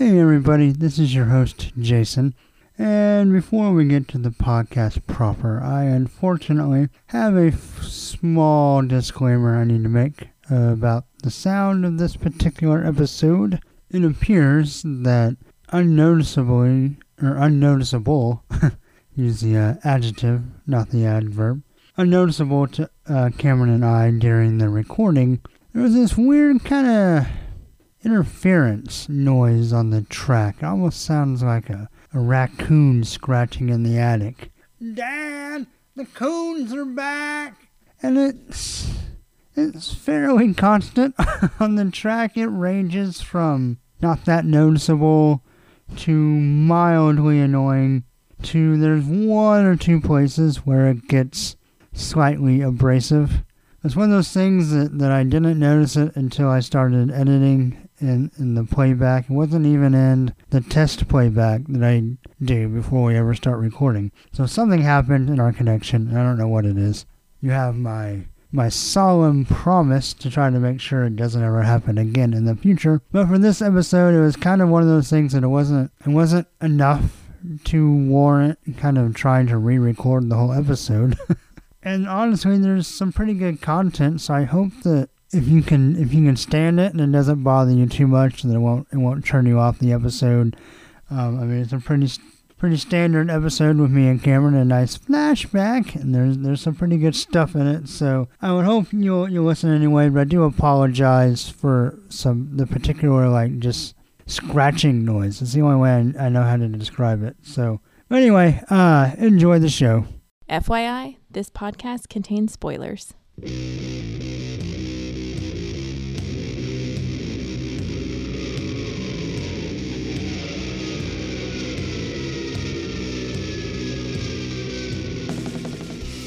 Hey, everybody, this is your host, Jason. And before we get to the podcast proper, I unfortunately have a f- small disclaimer I need to make about the sound of this particular episode. It appears that unnoticeably, or unnoticeable, use the uh, adjective, not the adverb, unnoticeable to uh, Cameron and I during the recording, there was this weird kind of interference noise on the track. It almost sounds like a, a raccoon scratching in the attic. Dad, the coons are back! And it's it's fairly constant on the track. It ranges from not that noticeable to mildly annoying to there's one or two places where it gets slightly abrasive. It's one of those things that, that I didn't notice it until I started editing in, in the playback. It wasn't even in the test playback that I do before we ever start recording. So something happened in our connection. I don't know what it is. You have my my solemn promise to try to make sure it doesn't ever happen again in the future. But for this episode, it was kind of one of those things that it wasn't it wasn't enough to warrant kind of trying to re-record the whole episode. and honestly, there's some pretty good content, so I hope that if you can if you can stand it and it doesn't bother you too much, then it won't it won't turn you off the episode. Um, I mean, it's a pretty pretty standard episode with me and Cameron, a nice flashback, and there's there's some pretty good stuff in it. So I would hope you'll you'll listen anyway. But I do apologize for some the particular like just scratching noise. It's the only way I, I know how to describe it. So anyway, uh, enjoy the show. FYI, this podcast contains spoilers.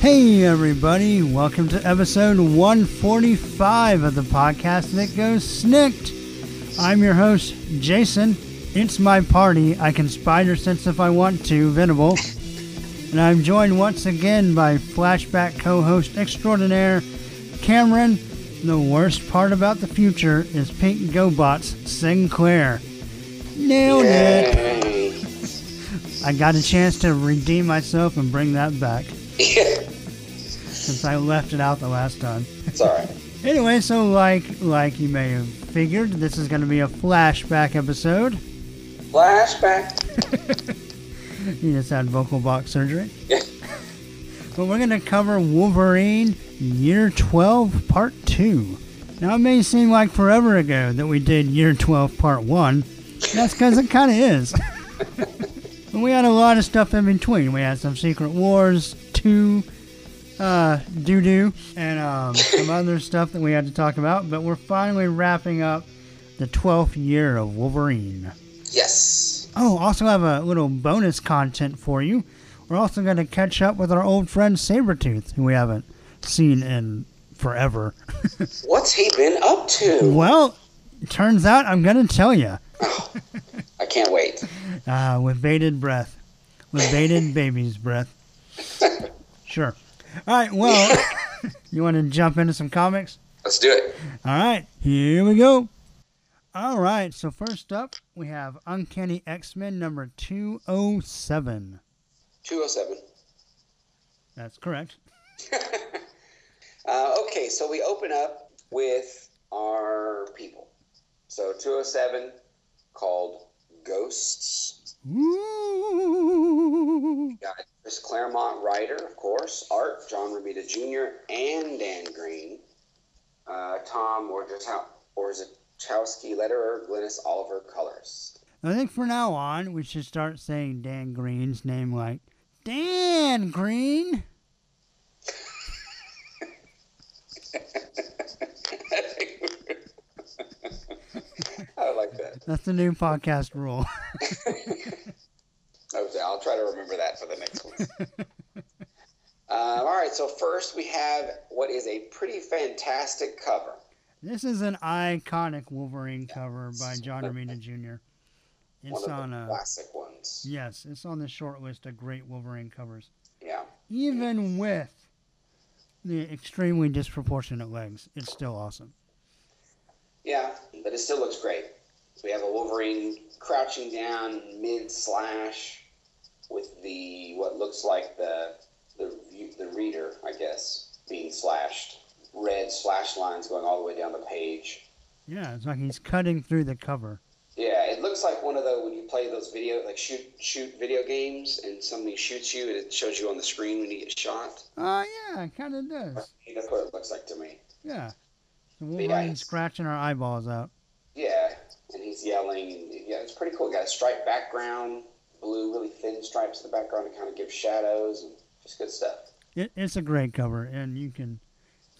Hey, everybody, welcome to episode 145 of the podcast that goes SNIKT. I'm your host, Jason. It's my party. I can spider sense if I want to, Venable. And I'm joined once again by flashback co host extraordinaire, Cameron. The worst part about the future is Pink GoBots Sinclair. Nailed it. I got a chance to redeem myself and bring that back since I left it out the last time. it's alright. Anyway, so like like you may have figured, this is going to be a flashback episode. Flashback. You just had vocal box surgery. Yeah. But we're going to cover Wolverine Year 12 Part 2. Now, it may seem like forever ago that we did Year 12 Part 1. That's because it kind of is. but we had a lot of stuff in between. We had some Secret Wars 2, uh, doo doo, and um, some other stuff that we had to talk about. But we're finally wrapping up the 12th year of Wolverine. Yes. Oh, also have a little bonus content for you. We're also going to catch up with our old friend Sabretooth, who we haven't seen in forever. What's he been up to? well, turns out I'm going to tell you. I can't wait. Uh, with bated breath. With bated baby's breath. Sure. All right, well, you want to jump into some comics? Let's do it. All right, here we go. All right, so first up, we have Uncanny X Men number 207. 207. That's correct. Uh, okay, so we open up with our people. So 207 called Ghosts. Ooh. Got Chris Claremont writer, of course. Art, John Romita Jr. and Dan Green. Uh, Tom Orzechowski letterer, Glynis Oliver colors. I think for now on, we should start saying Dan Green's name like Dan Green. I like that. That's the new podcast rule. Okay, I'll try to remember that for the next one. um, all right, so first we have what is a pretty fantastic cover. this is an iconic Wolverine cover by John Romita Jr. It's on a classic ones. yes, it's on the short list of great Wolverine covers. Yeah. Even with the extremely disproportionate legs, it's still awesome. Yeah, but it still looks great. we have a Wolverine crouching down mid slash with the what looks like the the the reader, I guess, being slashed. Red slash lines going all the way down the page. Yeah, it's like he's cutting through the cover. Yeah, it looks like one of the when you play those video like shoot shoot video games and somebody shoots you and it shows you on the screen when you get shot. Oh uh, yeah, it kind of does. That's what it looks like to me. Yeah, the Wolverine yeah, scratching our eyeballs out. Yeah, and he's yelling. And, yeah, it's pretty cool. Got a striped background, blue, really thin stripes in the background to kind of give shadows and just good stuff. It, it's a great cover, and you can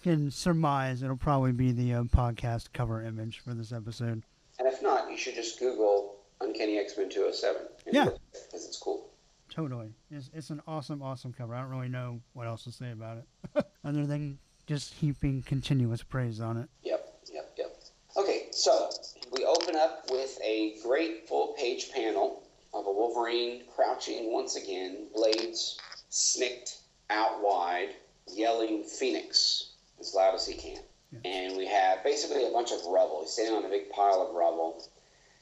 can surmise it'll probably be the uh, podcast cover image for this episode. And if not, you should just Google Uncanny X Men 207. Yeah. Because it's cool. Totally. It's, it's an awesome, awesome cover. I don't really know what else to say about it other than just heaping continuous praise on it. Yep, yep, yep. Okay, so we open up with a great full page panel of a Wolverine crouching once again, blades snicked out wide, yelling Phoenix as loud as he can. Yeah. And we have basically a bunch of rubble. He's standing on a big pile of rubble.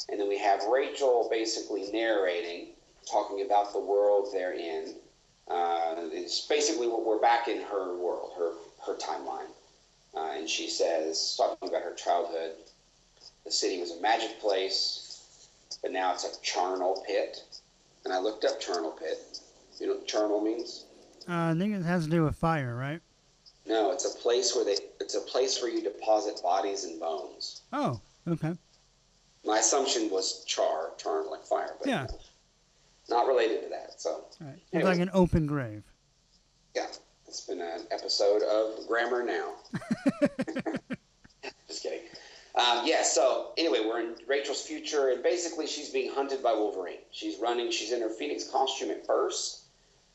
And then we have Rachel basically narrating, talking about the world they're in. Uh, it's basically what we're back in her world, her her timeline. Uh, and she says, talking about her childhood, the city was a magic place, but now it's a charnel pit. And I looked up charnel pit. You know what charnel means? Uh, I think it has to do with fire, right? No, it's a place where they. It's a place where you deposit bodies and bones. Oh, okay. My assumption was char, charm like fire, but yeah, not related to that. So, All right. it's like an open grave. Yeah, it's been an episode of Grammar Now. Just kidding. Um, yeah, so anyway, we're in Rachel's future, and basically she's being hunted by Wolverine. She's running, she's in her Phoenix costume at first,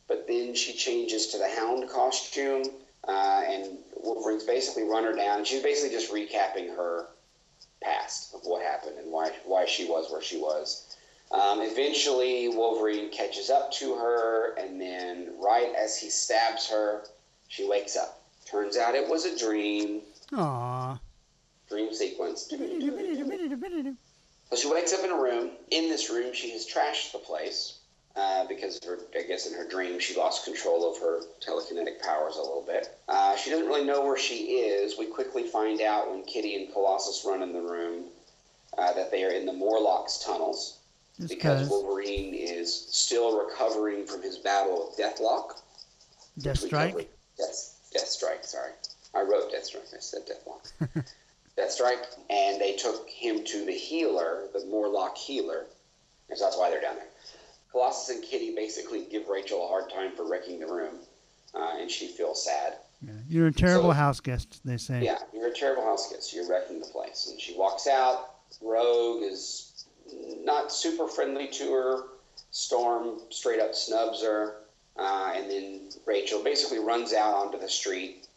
but then she changes to the Hound costume, uh, and Wolverine's basically run her down. She's basically just recapping her past of what happened and why, why she was where she was. Um, eventually, Wolverine catches up to her, and then right as he stabs her, she wakes up. Turns out it was a dream. Aww dream sequence. So she wakes up in a room. In this room, she has trashed the place uh, because her, I guess in her dream she lost control of her telekinetic powers a little bit. Uh, she doesn't really know where she is. We quickly find out when Kitty and Colossus run in the room uh, that they are in the Morlocks tunnels because Wolverine is still recovering from his battle with Deathlok. Deathstrike. Yes, Deathstrike. Sorry, I wrote Deathstrike. I said Deathlok. Deathstrike, and they took him to the healer, the Morlock healer, because that's why they're down there. Colossus and Kitty basically give Rachel a hard time for wrecking the room, uh, and she feels sad. Yeah, you're a terrible so, house guest, they say. Yeah, you're a terrible house guest. You're wrecking the place. And she walks out. Rogue is not super friendly to her. Storm straight up snubs her. Uh, and then Rachel basically runs out onto the street.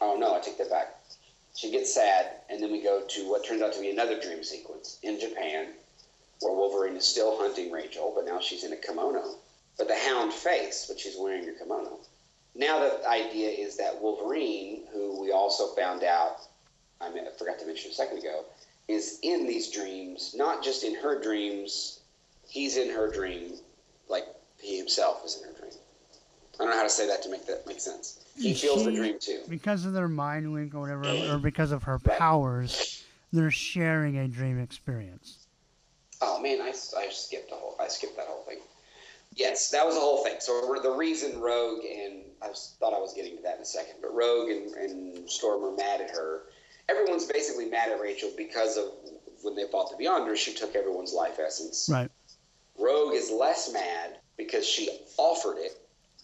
Oh, no, I take that back. She gets sad, and then we go to what turns out to be another dream sequence in Japan, where Wolverine is still hunting Rachel, but now she's in a kimono. But the hound face, but she's wearing a kimono. Now the idea is that Wolverine, who we also found out, I mean, I forgot to mention a second ago, is in these dreams, not just in her dreams, he's in her dream, like he himself is in her. I don't know how to say that to make that make sense. He feels she, the dream too. Because of their mind link or whatever, or because of her powers, they're sharing a dream experience. Oh man, I, I skipped the whole I skipped that whole thing. Yes, that was the whole thing. So the reason Rogue and I was, thought I was getting to that in a second, but Rogue and, and Storm are mad at her. Everyone's basically mad at Rachel because of when they fought the Beyonders, she took everyone's life essence. Right. Rogue is less mad because she offered it,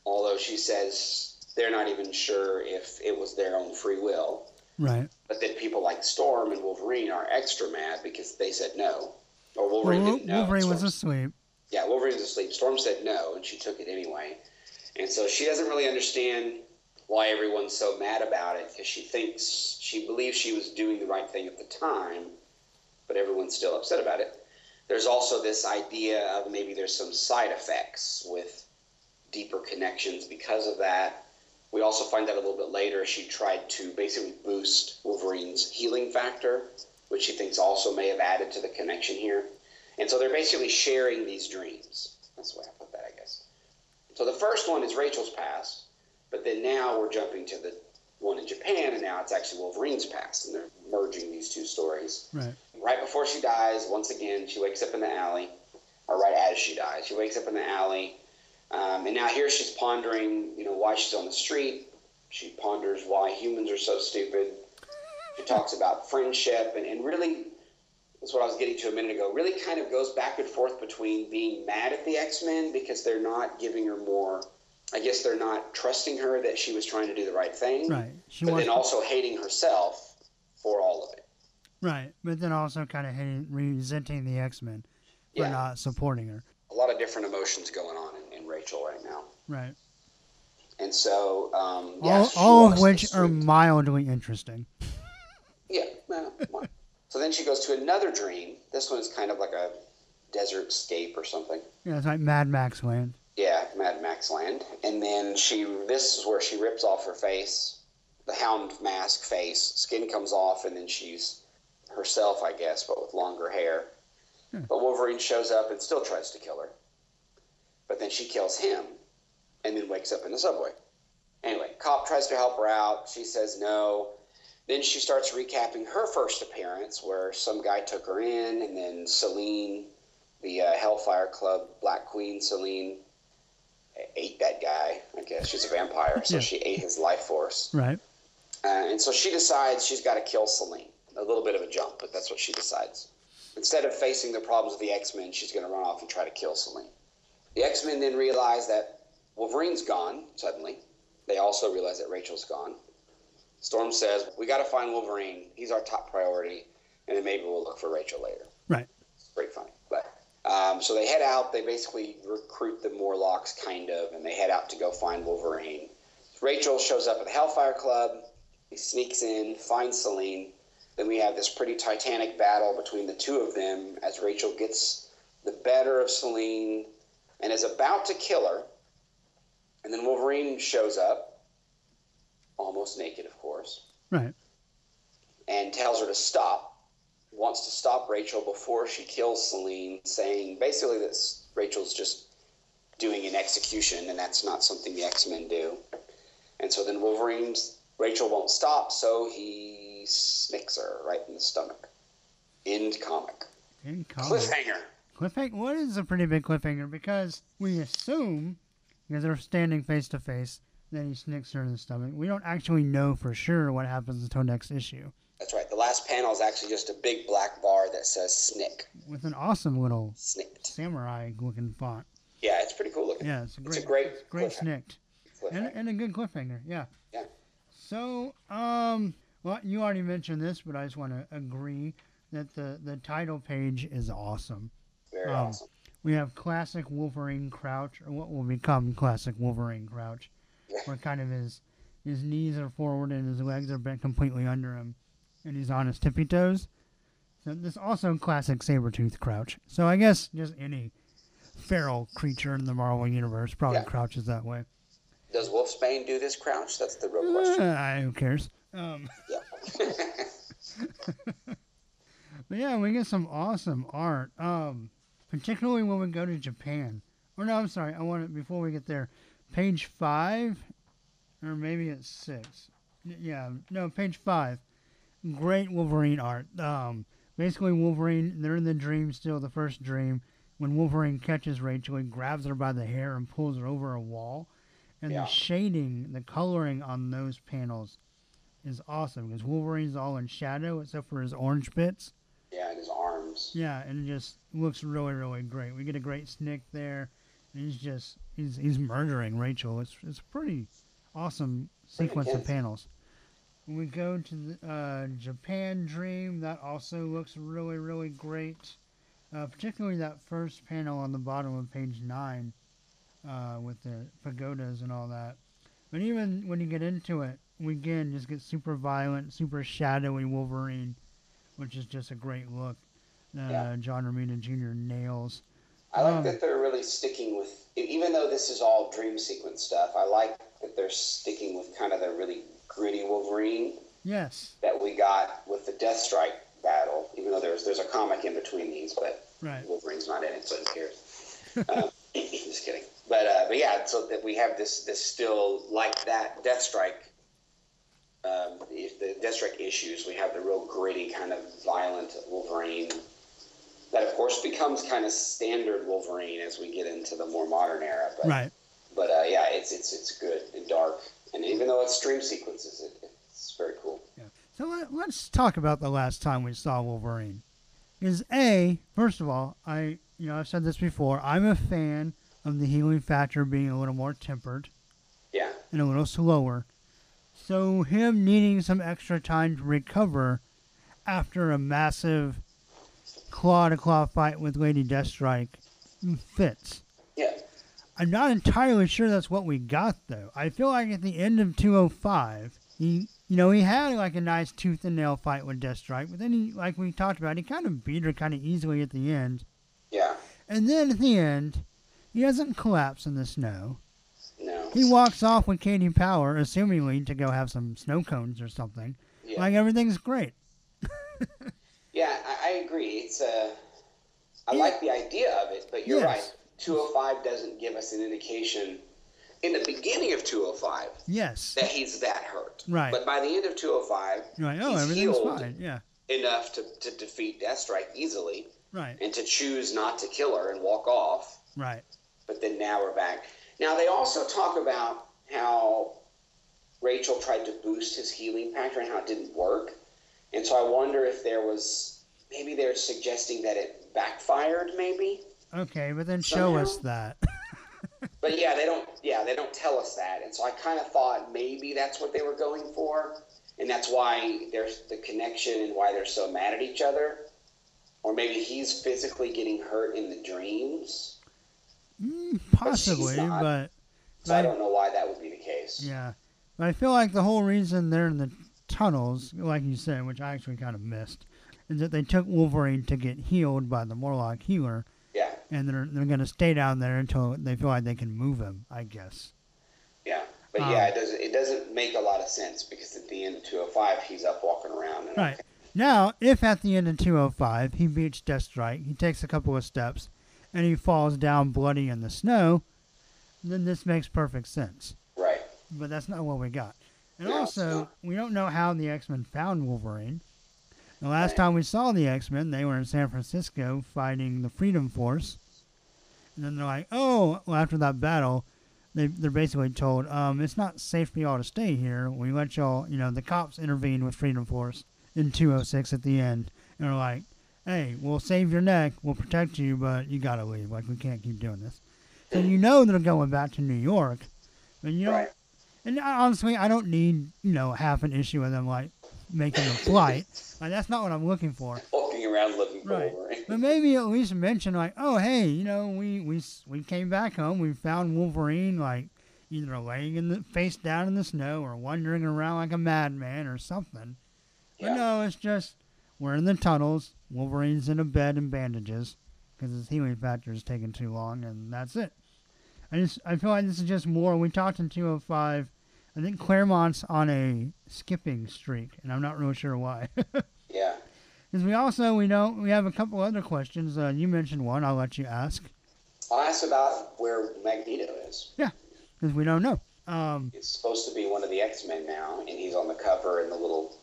although she says they're not even sure if it was their own free will. Right. But then people like Storm and Wolverine are extra mad because they said no. Or Wolverine well, didn't know. Wolverine was asleep. Yeah, Wolverine was asleep. Storm said no, and she took it anyway. And so she doesn't really understand why everyone's so mad about it because she thinks, she believes she was doing the right thing at the time, but everyone's still upset about it. There's also this idea of maybe there's some side effects with deeper connections because of that we also find out a little bit later she tried to basically boost Wolverine's healing factor which she thinks also may have added to the connection here. And so they're basically sharing these dreams. That's the way I put that, I guess. So the first one is Rachel's past, but then now we're jumping to the one in Japan, and now it's actually Wolverine's past, and they're merging these two stories. Right. Right before she dies, once again, she wakes up in the alley, or right as she dies, she wakes up in the alley, um, and now here she's pondering, you know, why she's on the street. She ponders why humans are so stupid. She talks about friendship, and, and really, that's what I was getting to a minute ago. Really, kind of goes back and forth between being mad at the X Men because they're not giving her more. I guess they're not trusting her that she was trying to do the right thing. Right. She but then also hating herself for all of it. right, but then also kind of hating, resenting the X Men for Yeah. not supporting her. A lot of different emotions going on in right now. Right. And so, um, yeah, all all of which are mildly interesting. Yeah. well, so then she goes to another dream. This one is kind of like a desert scape or something. Yeah, it's like Mad Max land. Yeah, Mad Max Land. And then she, this is where she rips off her face, the hound mask face. Skin comes off, and then she's herself, I guess, but with longer hair. Hmm. But Wolverine shows up and still tries to kill her. But then she kills him, and then wakes up in the subway. Anyway, cop tries to help her out. She says no. Then she starts recapping her first appearance, where some guy took her in, and then Selene, the uh, Hellfire Club Black Queen, Selene, ate that guy. I guess she's a vampire, so Yeah. she ate his life force. Right. Uh, and so she decides she's got to kill Selene. A little bit of a jump, but that's what she decides. Instead of facing the problems of the X Men, she's going to run off and try to kill Selene. The X Men then realize that Wolverine's gone suddenly. They also realize that Rachel's gone. Storm says, We got to find Wolverine. He's our top priority. And then maybe we'll look for Rachel later. Right. It's pretty funny. But um, so they head out. They basically recruit the Morlocks, kind of, and they head out to go find Wolverine. Rachel shows up at the Hellfire Club. He sneaks in, finds Selene. Then we have this pretty titanic battle between the two of them as Rachel gets the better of Selene and is about to kill her. And then Wolverine shows up, almost naked, of course Right. and tells her to stop. Wants to stop Rachel before she kills Selene, saying basically that Rachel's just doing an execution, and that's not something the X Men do. And so then Wolverine's Rachel won't stop, so he snicks her right in the stomach. End comic. In comic. Cliffhanger. Cliffhanger. What is a pretty big cliffhanger? Because we assume, because they're standing face to face, that he snicks her in the stomach. We don't actually know for sure what happens until next issue. That's right. The last panel is actually just a big black bar that says snick. With an awesome little Snicked. samurai looking font. Yeah, it's pretty cool looking. Yeah, it's a great, It's a great it's great snicked. And, and a good cliffhanger, yeah. Yeah. So, um, well, you already mentioned this, but I just want to agree that the, the title page is awesome. Very um, awesome. We have classic Wolverine crouch, or what will become classic Wolverine crouch, where kind of his his knees are forward and his legs are bent completely under him, and he's on his tippy toes. So this also classic Sabretooth crouch. So I guess just any feral creature in the Marvel universe probably Yeah. crouches that way. Does Wolfsbane do this crouch? That's the real question. Uh, who cares? Um, Yeah. But yeah, we get some awesome art. Um, particularly when we go to Japan. Or no, I'm sorry. I want it before we get there. Page five, or maybe it's six. Yeah, no, page five. Great Wolverine art. Um, basically Wolverine. They're in the dream still. The first dream. When Wolverine catches Rachel, he grabs her by the hair and pulls her over a wall. And Yeah. the shading, the coloring on those panels is awesome because Wolverine's all in shadow except for his orange bits. Yeah, and his arms. Yeah, and it just looks really, really great. We get a great snick there. And he's just he's he's murdering Rachel. It's it's a pretty awesome sequence of panels. When we go to the uh, Japan Dream, that also looks really, really great. Uh, particularly that first panel on the bottom of page nine, uh, with the pagodas and all that. But even when you get into it, we again just get super violent, super shadowy Wolverine, which is just a great look. Uh, Yeah. John Romita Jr. nails. I like Um, that they're really sticking with, even though this is all dream sequence stuff. I like that they're sticking with kind of the really gritty Wolverine Yes. that we got with the Deathstrike battle, even though there's there's a comic in between these, but Right. Wolverine's not in it, so who cares? uh, just kidding. But uh, but yeah, so that we have this this still like that Deathstrike. Um, if the Deathstrike issues, we have the real gritty kind of violent Wolverine. That of course becomes kind of standard Wolverine as we get into the more modern era. But, Right. But uh, yeah, it's it's it's good and dark, and even though it's dream sequences, it, it's very cool. So let, let's talk about the last time we saw Wolverine. Is a first of all, I you know I've said this before. I'm a fan of the healing factor being a little more tempered Yeah, and a little slower. So him needing some extra time to recover after a massive claw to claw fight with Lady Deathstrike fits. yeah, I'm not entirely sure that's what we got though. I feel like at the end of 205, he, you know, he had like a nice tooth and nail fight with Deathstrike, but then he, like we talked about, he kind of beat her kind of easily at the end. yeah. And then at the end, he doesn't collapse in the snow. He walks off with Katie Power, assumingly to go have some snow cones or something. Yeah. Like everything's great. Yeah, I, I agree. It's uh, I Yeah. like the idea of it, but you're Yes. right. 205 doesn't give us an indication in the beginning of 205 Yes. that he's that hurt. Right. But by the end of 205, You're like, oh, he's everything's fine. Yeah. enough to, to defeat Deathstrike easily Right. and to choose not to kill her and walk off. Right. But then now we're back. Now they also talk about how Rachel tried to boost his healing factor and how it didn't work. And so I wonder if there was maybe they're suggesting that it backfired maybe. Okay, but then show us that. But yeah, they don't yeah, they don't tell us that. And so I kind of thought maybe that's what they were going for. And that's why there's the connection and why they're so mad at each other. Or maybe he's physically getting hurt in the dreams. Mm, possibly, not. but So I Right. don't know why that would be the case. Yeah. But I feel like the whole reason they're in the tunnels, like you said, which I actually kind of missed, is that they took Wolverine to get healed by the Morlock healer, Yeah. and they're, they're going to stay down there until they feel like they can move him, I guess. Yeah, but Um, yeah, it doesn't it doesn't make a lot of sense because at the end of 205, he's up walking around. And Right. Now, if at the end of 205 he beats Deathstrike, he takes a couple of steps, and he falls down bloody in the snow, then this makes perfect sense. Right. but that's not what we got. And No, also, we don't know how the X Men found Wolverine. The last Right. time we saw the X Men, they were in San Francisco fighting the Freedom Force. And then they're like, oh, well, after that battle, they, they're basically told, um, it's not safe for y'all to stay here. We let y'all, you know, the cops intervened with Freedom Force in 206 at the end. And they're like, hey, we'll save your neck, we'll protect you, but you gotta leave. Like, we can't keep doing this. So you know they're going back to New York. and you know, Right. and honestly, I don't need you know half an issue with them like making a flight. Like that's not what I'm looking for. Walking around looking for Right. Wolverine. But maybe at least mention like, oh hey, you know we we we came back home, we found Wolverine like either laying in the face down in the snow or wandering around like a madman or something. But Yeah. no, it's just we're in the tunnels. Wolverine's in a bed and bandages because his healing factor is taking too long, and that's it. I just I feel like this is just more. We talked in 205. I think Claremont's on a skipping streak, and I'm not really sure why. Yeah. Because we also we know we have a couple other questions. Uh, you mentioned one. I'll let you ask I'll ask about where Magneto is. Yeah, because we don't know. Um, It's supposed to be one of the X Men now, and he's on the cover in the little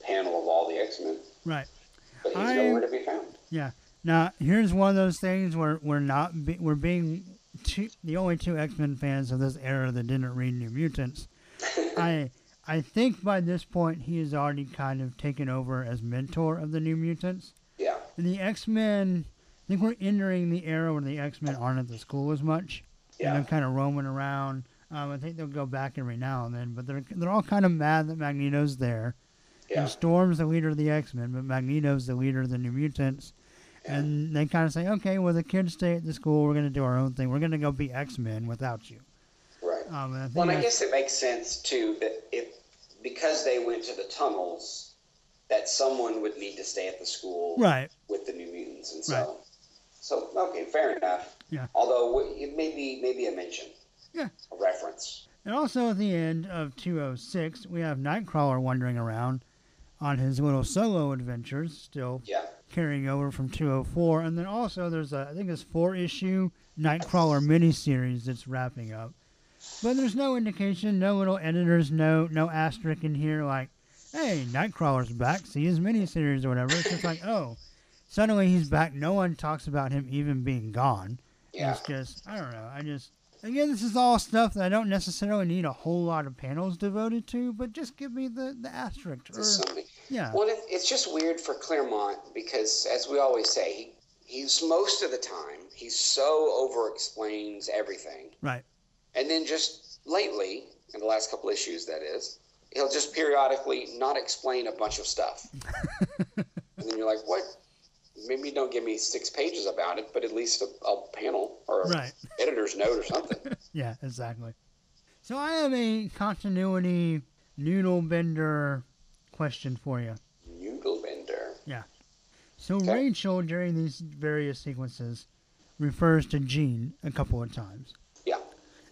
panel of all the X Men. Right. But he's I- nowhere to be found. Yeah. Now here's one of those things where we're not be, we're being two, the only two X Men fans of this era that didn't read New Mutants. I I think by this point he has already kind of taken over as mentor of the New Mutants. Yeah. And the X Men, I think we're entering the era where the X Men aren't at the school as much. And Yeah. they're kind of roaming around. Um, I think they'll go back every now and then, but they're they're all kind of mad that Magneto's there. Yeah. And Storm's the leader of the X Men, but Magneto's the leader of the New Mutants. And they kind of say, okay, well, the kids stay at the school. We're going to do our own thing. We're going to go be X Men without you. Right. Um, and I Well, I guess it makes sense too that if because they went to the tunnels, that someone would need to stay at the school right. with the New Mutants, and so Right. so okay, fair enough. Yeah. Although w- it may be maybe a mention. Yeah. A reference. And also at the end of 206, we have Nightcrawler wandering around on his little solo adventures, still Yeah. carrying over from 204. And then also there's a, I think it's four issue Nightcrawler miniseries that's wrapping up. But there's no indication, no little editor's note, no asterisk in here like, hey, Nightcrawler's back, see his miniseries or whatever. It's just like, oh, suddenly he's back. No one talks about him even being gone. Yeah. It's just, I don't know. I just, again, this is all stuff that I don't necessarily need a whole lot of panels devoted to, but just give me the, the asterisk. Or, something. yeah. Well, it, it's just weird for Claremont because, as we always say, he, he's most of the time he's so over explains everything, Right. and then just lately, in the last couple issues, that is, he'll just periodically not explain a bunch of stuff, and then you're like, what? Maybe don't give me six pages about it, but at least a, a panel or a Right. editor's note or something. Yeah, exactly. So I have a continuity noodle bender question for you. Noodle bender. Yeah. So Okay. Rachel, during these various sequences, refers to Jean a couple of times, Yeah,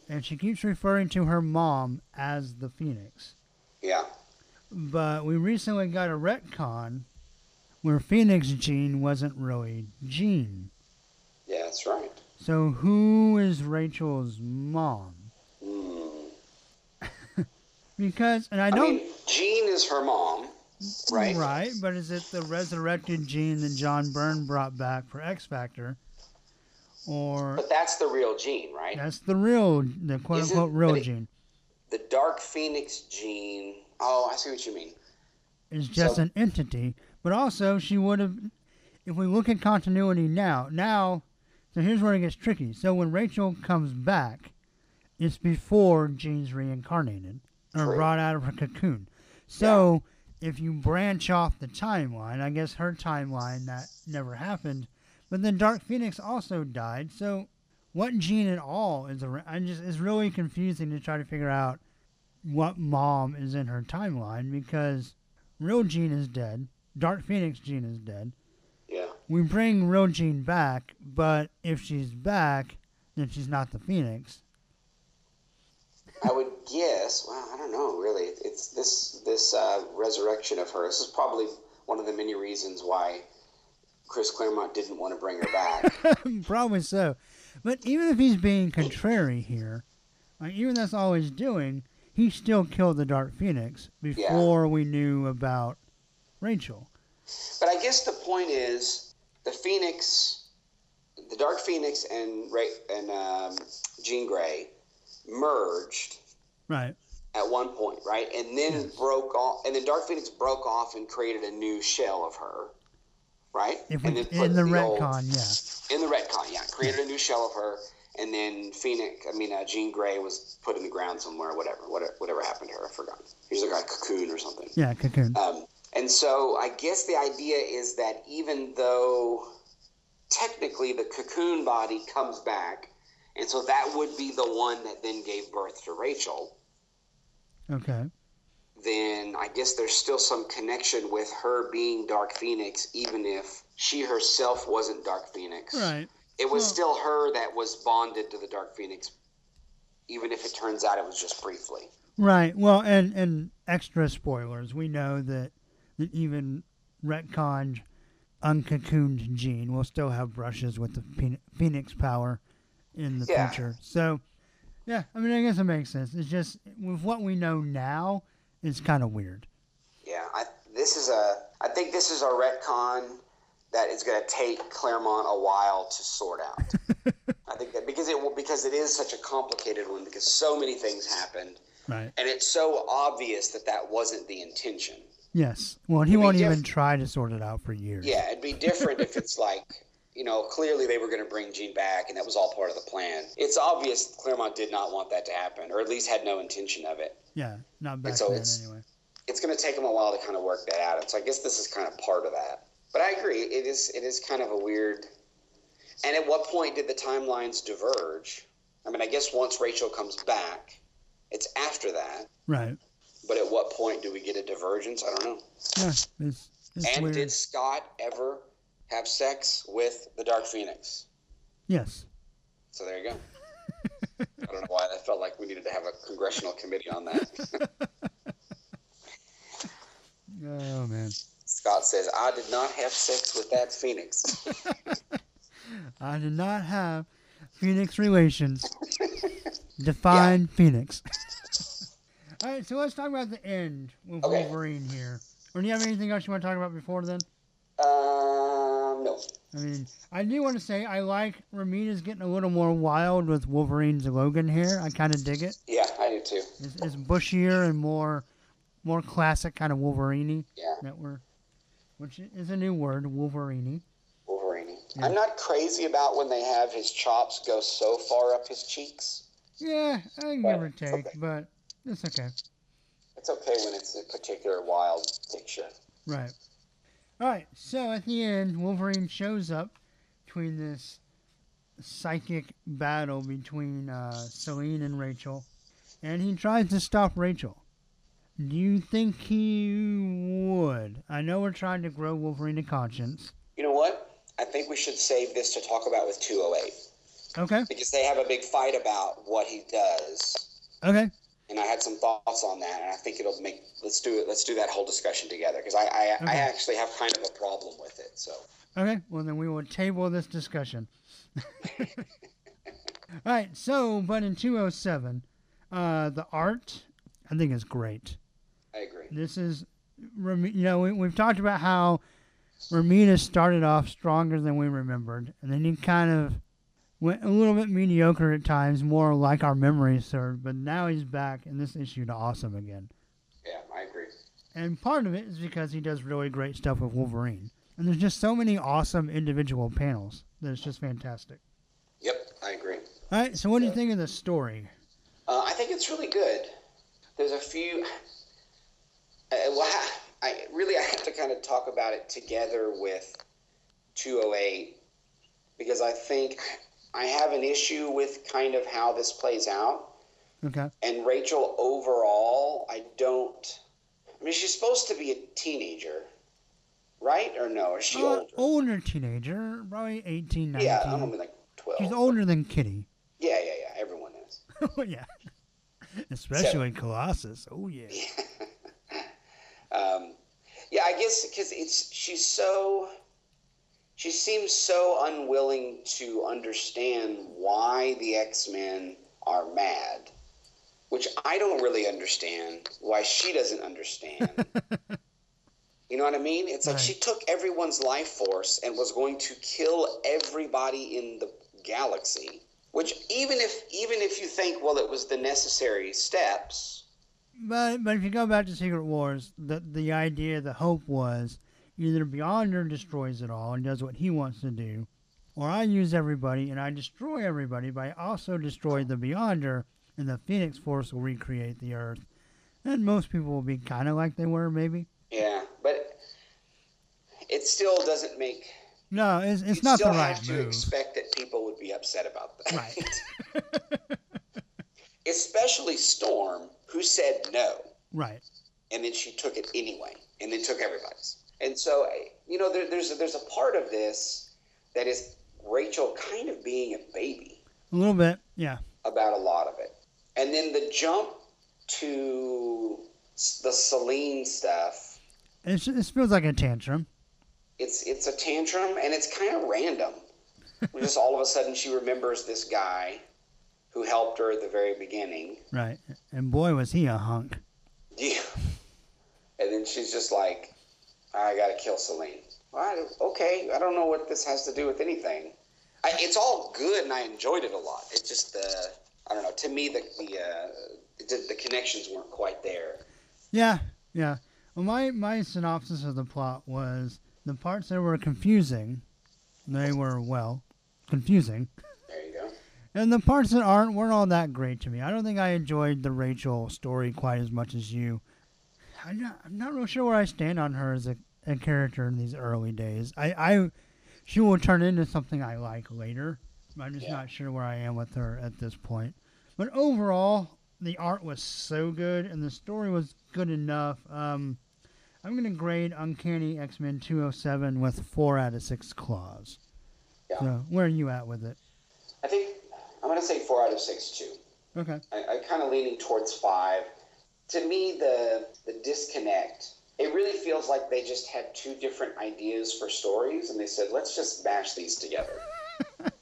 and she keeps referring to her mom as the Phoenix. yeah. But we recently got a retcon where Phoenix Jean wasn't really Jean. Yeah, that's right. So who is Rachel's mom? Hmm. Because, and I I don't. mean, Jean is her mom, right? Right, but is it the resurrected Jean that John Byrne brought back for X Factor? Or But that's the real Jean, right? that's the real, the quote Isn't- unquote real it- Jean? The Dark Phoenix Jean. Oh, I see what you mean. is just So- an entity. But also, she would have, if we look at continuity now, now, so here's where it gets tricky. So when Rachel comes back, it's before Jean's reincarnated or True. brought out of her cocoon. So if you branch off the timeline, I guess her timeline that never happened, but then Dark Phoenix also died. So what Jean at all is around? I just it's really confusing to try to figure out what mom is in her timeline because real Jean is dead. Dark Phoenix Jean is dead. Yeah. We bring real Jean back, but if she's back, then she's not the Phoenix. I would guess. Well, I don't know. Really, it's this this uh, resurrection of her. This is probably one of the many reasons why Chris Claremont didn't want to bring her back. Probably so. But even if he's being contrary here, like even that's all he's doing, he still killed the Dark Phoenix before we knew about Rachel. but I guess the point is the Phoenix, the Dark Phoenix, and Ray, and um, Jean Grey merged Right. at one point, right? And then Yes. broke off, and then Dark Phoenix broke off and created a new shell of her, right? If and we then put in the old- retcon, yeah. in the retcon, yeah, created a new shell of her, and then Phoenix, I mean, uh, Jean Grey was put in the ground somewhere, whatever, whatever, whatever happened to her, I forgot. She's like a cocoon or something. Yeah, cocoon. Um, and so I guess the idea is that even though technically the cocoon body comes back, and so that would be the one that then gave birth to Rachel, Okay. then I guess there's still some connection with her being Dark Phoenix, even if she herself wasn't Dark Phoenix. Right. It was Well- still her that was bonded to the Dark Phoenix, even if it turns out it was just briefly. Right. Well, and and extra spoilers. We know that that even retconned, uncocooned Jean will still have brushes with the Phoenix power in the Yeah. future. So, yeah. I mean, I guess it makes sense. It's just with what we know now, it's kind of weird. Yeah, I, this is a. I think this is a retcon that is going to take Claremont a while to sort out. I think that because it will because it is such a complicated one because so many things happened Right. and it's so obvious that that wasn't the intention. Yes. Well, he won't even try to sort it out for years. Yeah, it'd be different if it's like, you know, clearly they were going to bring Jean back and that was all part of the plan. It's obvious Claremont did not want that to happen, or at least had no intention of it. Yeah. Not back so then, it's- anyway. It's going to take him a while to kind of work that out. And so I guess this is kind of part of that. But I agree, it is it is kind of a weird. And at what point did the timelines diverge? I mean, I guess once Rachel comes back, it's after that. Right. But at what point do we get a divergence? I don't know. Yeah. It's, it's and weird. did Scott ever have sex with the Dark Phoenix? yes. So there you go. I don't know why I felt like we needed to have a congressional committee on that. Oh man. Scott says, I did not have sex with that Phoenix. I did not have Phoenix relations. Define Phoenix. All right, so let's talk about the end with Okay. Wolverine here. Or do you have anything else you want to talk about before then? um, no. I mean, I do want to say I like Romita's getting a little more wild with Wolverine's Logan here. I kind of dig it. Yeah, I do too. It's, it's bushier and more, more classic kind of Wolverine Yeah, that we're, which is a new word, Wolverine. Wolverine. Yeah. I'm not crazy about when they have his chops go so far up his cheeks. Yeah, I can Right, give or take, okay. but it's okay. It's okay when it's a particular wild picture. Right. All right. So at the end, Wolverine shows up between this psychic battle between uh, Selene and Rachel, and he tries to stop Rachel. Do you think he would? I know we're trying to grow Wolverine to conscience. You know what? I think we should save this to talk about with 208 Okay. because they have a big fight about what he does. Okay. And I had some thoughts on that, and I think it'll make let's do it. Let's do that whole discussion together because I I, Okay. I actually have kind of a problem with it. So Okay. Well, then we will table this discussion. All right. So, but in 207, uh, the art, I think, is great. I agree. This is, you know, we, we've talked about how Romita started off stronger than we remembered, and then he kind of went a little bit mediocre at times, more like our memories served. But now he's back in this issue to awesome again. Yeah, I agree. And part of it is because he does really great stuff with Wolverine. And there's just so many awesome individual panels that it's just fantastic. Yep, I agree. All right, so what do you think of the story? Uh, I think it's really good. There's a few. Uh, well, I, I really I have to kind of talk about it together with 208 because I think I have an issue with kind of how this plays out. Okay. And Rachel, overall, I don't. I mean, she's supposed to be a teenager, right? Or no? Is she Uh, older? older teenager, probably 18, 19. Yeah, I don't mean like 12. She's older than Kitty. Yeah, yeah, yeah. Everyone is. oh, yeah. Especially in Colossus. Oh, yeah. Um, yeah, I guess because it's she's so she seems so unwilling to understand why the X Men are mad, which I don't really understand. Why she doesn't understand. you know what I mean? It's like Right. she took everyone's life force and was going to kill everybody in the galaxy. Which even if even if you think well it was the necessary steps, But but if you go back to Secret Wars, the the idea, the hope was either Beyonder destroys it all and does what he wants to do, or I use everybody and I destroy everybody, but I also destroy the Beyonder, and the Phoenix Force will recreate the Earth, and most people will be kind of like they were, maybe. Yeah, but it still doesn't make. No, it's it's you not the still right have to expect that people would be upset about that. Right. Especially Storm, who said no, right. and then she took it anyway, and then took everybody's. And so, you know, there, there's a, there's a part of this that is Rachel kind of being a baby A little bit, yeah. about a lot of it, and then the jump to the Selene stuff. It's, it feels like a tantrum. it's it's a tantrum and it's kind of random. Just all of a sudden she remembers this guy who helped her at the very beginning. Right. And boy, was he a hunk. Yeah. And then she's just like, I gotta kill Selene. Well, okay, I don't know what this has to do with anything. I, it's all good and I enjoyed it a lot. It's just uh, I don't know. To me, the the, uh, the the connections weren't quite there. Yeah, yeah. Well, my, my synopsis of the plot was the parts that were confusing, they were, well, confusing. There you go. And the parts that aren't weren't all that great to me. I don't think I enjoyed the Rachel story quite as much as you. I'm not, I'm not real sure where I stand on her as a, a character in these early days. I, I she will turn into something I like later. but I'm just Yeah. not sure where I am with her at this point. But overall, the art was so good and the story was good enough. Um, I'm going to grade Uncanny X Men 207 with four out of six claws. Yeah. So where are you at with it? I think I'm gonna say four out of six too. Okay. I, I kind of leaning towards five. To me, the the disconnect it really feels like they just had two different ideas for stories, and they said, let's just mash these together.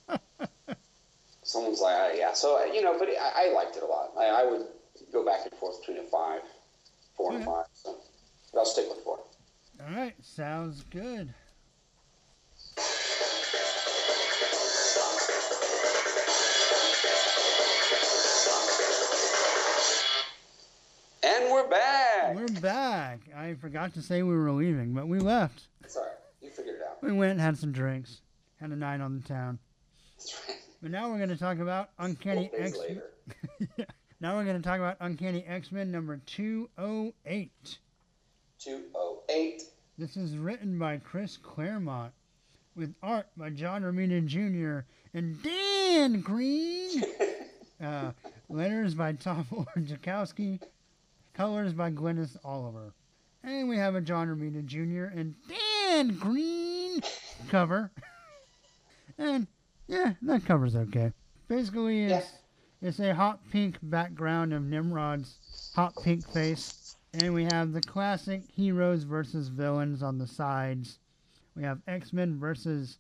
Someone's like, uh, yeah. So, you know, but I, I liked it a lot. I, I would go back and forth between a five, four, and five. So, but I'll stick with four. All right, sounds good. And we're back. We're back. I forgot to say we were leaving, but we left. Sorry. You figured it out. We went, and had some drinks, had a night on the town. But now we're going to talk about Uncanny X. later. now we're going to talk about Uncanny X Men number 208. 208. This is written by Chris Claremont with art by John Romita Jr. and Dan Green. uh, letters by Tom Orzechowski. Colors by Gwyneth Oliver. And we have a John Romita Jr. and Dan Green cover. and yeah, that cover's okay. Basically, it's, it's a hot pink background of Nimrod's hot pink face. And we have the classic heroes versus villains on the sides. We have X Men versus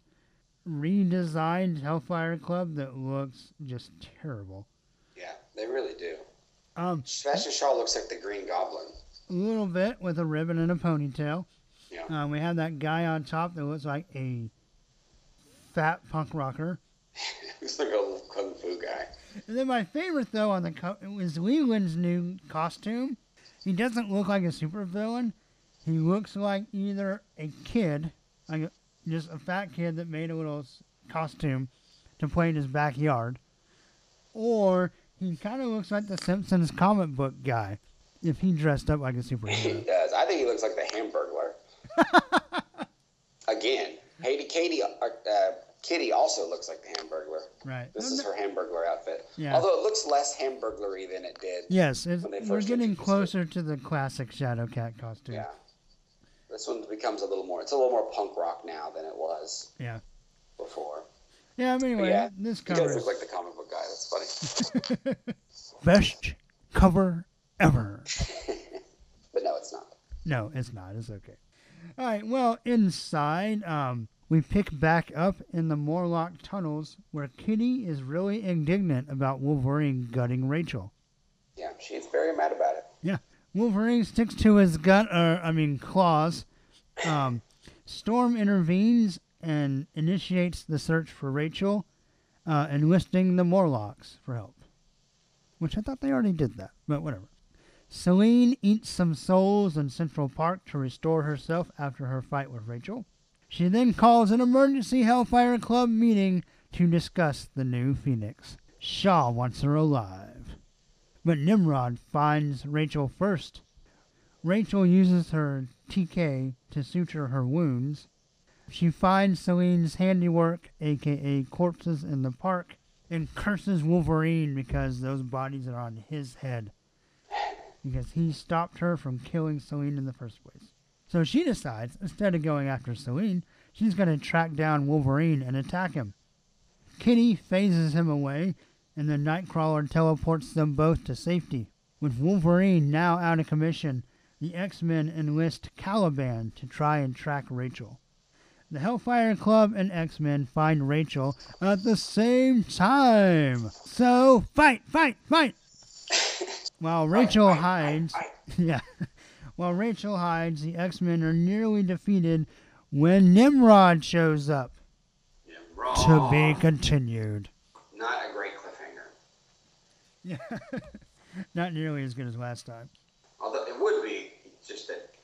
redesigned Hellfire Club that looks just terrible. Yeah, they really do. Um, Sebastian Shaw looks like the Green Goblin. a little bit with a ribbon and a ponytail. Yeah. Um, we have that guy on top that looks like a fat punk rocker. looks like a little kung fu guy. And then my favorite though on the co- was Leland's new costume. He doesn't look like a supervillain. He looks like either a kid, like a, just a fat kid that made a little costume to play in his backyard, or he kind of looks like the Simpsons comic book guy if he dressed up like a superhero. He does. I think he looks like the Hamburglar. Again, Haiti Katie, uh, uh, Kitty also looks like the Hamburglar. right. This is her Hamburglar outfit. Yeah. Although it looks less Hamburglar-y than it did. Yes, it's, when they we're getting introduced it. closer to the classic Shadow Cat costume. Yeah. This one becomes a little more. It's a little more punk rock now than it was Yeah. before. Yeah, but anyway, yeah, this cover does is look like the comic book guy. That's funny. best cover ever. but no, it's not. No, it's not. It's okay. All right. Well, inside, um, we pick back up in the Morlock tunnels where Kitty is really indignant about Wolverine gutting Rachel. Yeah, she's very mad about it. Yeah. Wolverine sticks to his gut, or I mean claws. Um, Storm intervenes and initiates the search for Rachel, uh, enlisting the Morlocks for help. Which I thought they already did that, but whatever. Selene eats some souls in Central Park to restore herself after her fight with Rachel. She then calls an emergency Hellfire Club meeting to discuss the new Phoenix. Shaw wants her alive. But Nimrod finds Rachel first. Rachel uses her TK to suture her wounds. She finds Selene's handiwork, aka corpses, in the park, and curses Wolverine because those bodies are on his head. Because he stopped her from killing Selene in the first place. So she decides, instead of going after Selene, she's going to track down Wolverine and attack him. Kitty phases him away, and the Nightcrawler teleports them both to safety. With Wolverine now out of commission, the X Men enlist Caliban to try and track Rachel. The Hellfire Club and X Men find Rachel at the same time. So, fight, fight, fight! While Rachel hides, yeah, while Rachel hides, the X Men are nearly defeated when Nimrod shows up. To be continued. Not a great cliffhanger. Yeah, not nearly as good as last time. Although it would be just that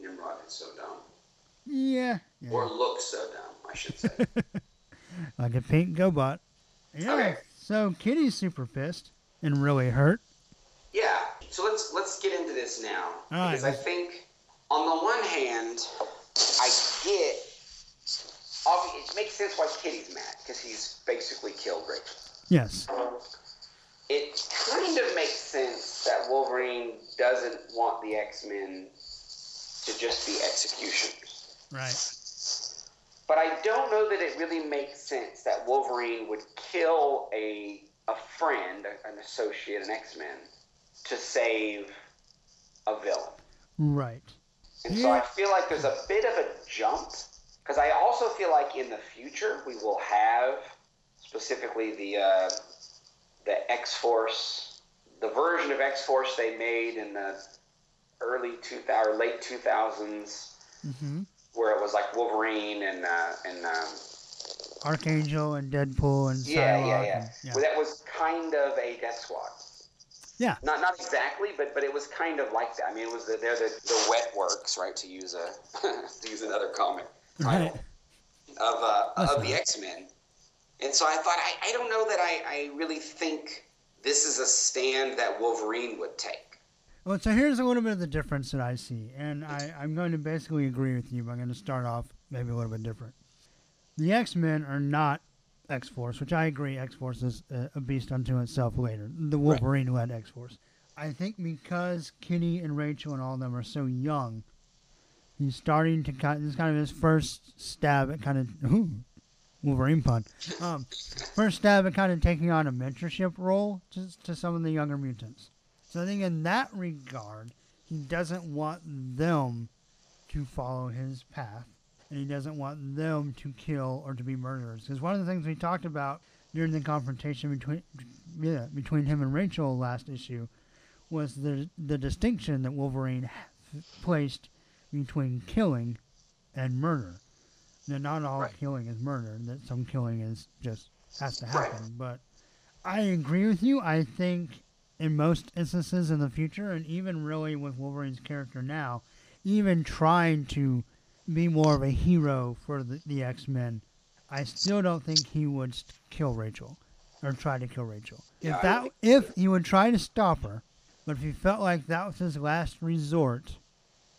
Nimrod is so dumb. Yeah, Or yeah. looks so dumb, I should say. like a pink GoBot. Yeah. Okay. So Kitty's super pissed and really hurt. yeah. So let's let's get into this now. All right, because I let's- think on the one hand, I get it makes sense why Kitty's mad, because he's basically killed Rachel. Yes. It kind of makes sense that Wolverine doesn't want the X Men to just be executioners. Right. But I don't know that it really makes sense that Wolverine would kill a a friend, an associate, an X Men, to save a villain. Right. And so I feel like there's a bit of a jump because I also feel like in the future we will have specifically the uh, the X Force, the version of X Force they made in the early 2000 or late 2000s, hmm where it was like Wolverine and uh, and um, Archangel and Deadpool and yeah, Psylocke yeah, yeah, and- yeah. Well, that was kind of a Death Squad. Yeah. Not not exactly, but but it was kind of like that. I mean, it was the, they're the, the wet works, right? To use a to use another comic Right. of uh, That's of the. X Men. And so I thought I, I don't know that I, I really think this is a stand that Wolverine would take. Well, so here's a little bit of the difference that I see, and I, I'm going to basically agree with you, but I'm going to start off maybe a little bit different. The X Men are not X Force, which I agree. X Force is a, a beast unto itself later. The Wolverine led X Force. I think because Kitty and Rachel and all of them are so young, he's starting to kind. This is kind of his first stab at kind of ooh, Wolverine pun. Um, first stab at kind of taking on a mentorship role to, to some of the younger mutants. So I think in that regard, he doesn't want them to follow his path, and he doesn't want them to kill or to be murderers. Because one of the things we talked about during the confrontation between yeah between him and Rachel last issue was the the distinction that Wolverine placed between killing and murder. Now, not all Right. killing is murder. That some killing is just has to Right. happen. But I agree with you. I think in most instances in the future, and even really with Wolverine's character now, even trying to be more of a hero for the, the X Men, I still don't think he would kill Rachel or try to kill Rachel. Yeah, if that if he would try to stop her, but if he felt like that was his last resort,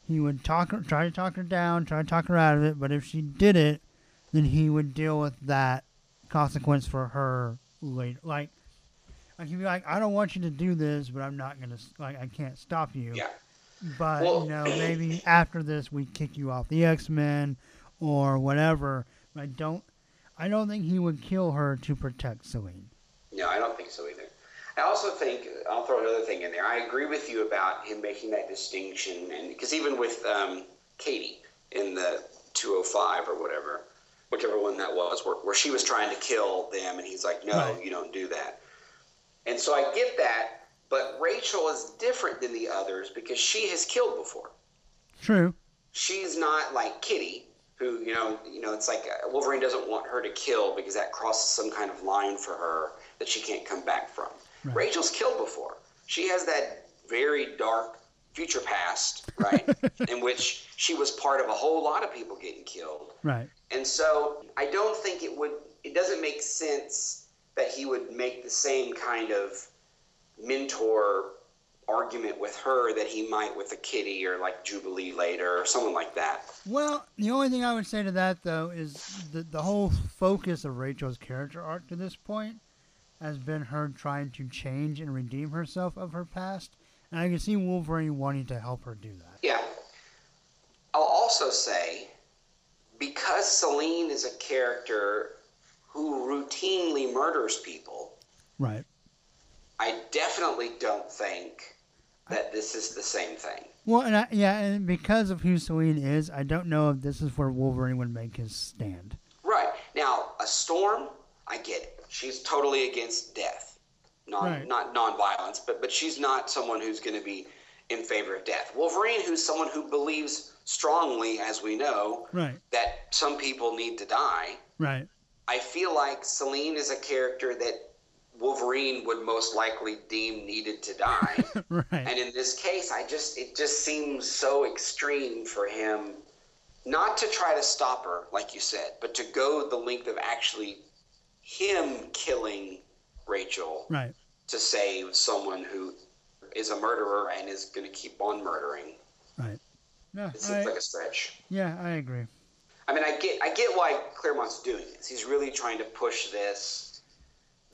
he would talk her, try to talk her down, try to talk her out of it. But if she did it, then he would deal with that consequence for her later. Like, like he'd be like, I don't want you to do this, but I'm not gonna like I can't stop you. Yeah. But Well- you know, maybe after this we kick you off the X Men or whatever. I don't, I don't think he would kill her to protect Selene. No, I don't think so either. I also think I'll throw another thing in there. I agree with you about him making that distinction, and because even with um, Katie in the 205 or whatever, whichever one that was, where, where she was trying to kill them, and he's like, "No, Right. you don't do that." And so I get that, but Rachel is different than the others because she has killed before. True. She's not like Kitty, who you know, you know, it's like uh, Wolverine doesn't want her to kill because that crosses some kind of line for her that she can't come back from. Right. Rachel's killed before. She has that very dark future past, right, in which she was part of a whole lot of people getting killed. Right. And so I don't think it would, it doesn't make sense that he would make the same kind of mentor argument with her that he might with a kitty or like Jubilee later or someone like that. Well, the only thing I would say to that though is the the whole focus of Rachel's character arc to this point has been her trying to change and redeem herself of her past, and I can see Wolverine wanting to help her do that. Yeah. I'll also say because Selene is a character who routinely murders people, Right. I definitely don't think that this is the same thing. Well, and I, yeah, and because of who Selene is, I don't know if this is where Wolverine would make his stand. Right. Now, a storm, I get it. She's totally against death. Non Right. not non-violence, but but she's not someone who's going to be in favor of death. Wolverine who's someone who believes strongly as we know Right. that some people need to die. Right. I feel like Selene is a character that Wolverine would most likely deem needed to die. right. And in this case, I just it just seems so extreme for him not to try to stop her, like you said, but to go the length of actually him killing Rachel right. to save someone who is a murderer and is going to keep on murdering. Right. No, It seems I, like a stretch. yeah, I agree. I mean, I get I get why Claremont's doing this. He's really trying to push this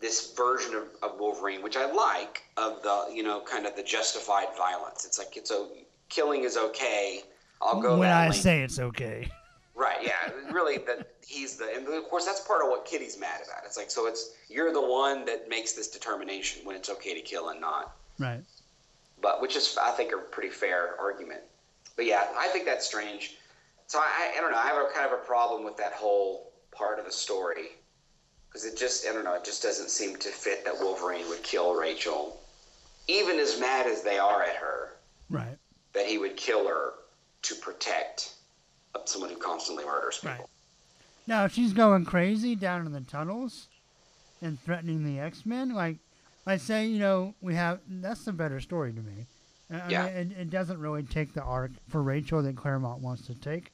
this version of, of Wolverine, which I like, of the you know kind of the justified violence. It's like it's a killing is okay. I'll go when I say it's okay. right, yeah, really that he's the and of course that's part of what Kitty's mad about. It's like so it's you're the one that makes this determination when it's okay to kill and not, Right. but which is I think a pretty fair argument. but yeah, I think that's strange. So I, I don't know. I have a kind of a problem with that whole part of the story because it just I don't know. It just doesn't seem to fit that Wolverine would kill Rachel, even as mad as they are at her. Right. That he would kill her to protect uh, someone who constantly murders people. Right. Now, if she's going crazy down in the tunnels and threatening the X Men, like I say, you know, we have that's the better story to me. I Yeah. mean, it, it doesn't really take the arc for Rachel that Claremont wants to take.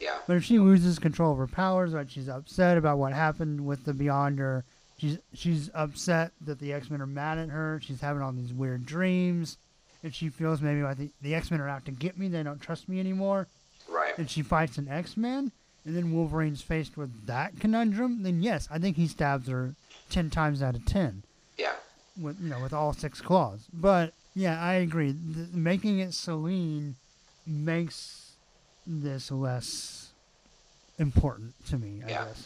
Yeah. But if she loses control of her powers, right? she's upset about what happened with the Beyonder, she's she's upset that the X Men are mad at her. She's having all these weird dreams, and she feels maybe like the, the X Men are out to get me. They don't trust me anymore, Right. and she fights an X Men. And then Wolverine's faced with that conundrum. Then yes, I think he stabs her ten times out of ten Yeah. with you know with all six claws. But yeah, I agree. Th- making it Selene makes this less important to me. I Yeah. guess.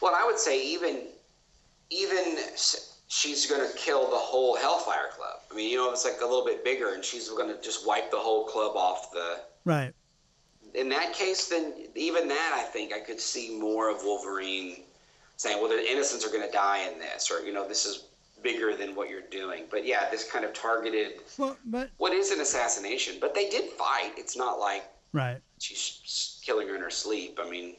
Well, I would say even even she's going to kill the whole Hellfire Club. I mean, you know, it's like a little bit bigger, and she's going to just wipe the whole club off the. Right. In that case, then even that, I think I could see more of Wolverine saying, "Well, the innocents are going to die in this," or you know, this is bigger than what you're doing. But yeah, this kind of targeted Well, but what is an assassination. But they did fight. It's not like right. she's killing her in her sleep. I mean,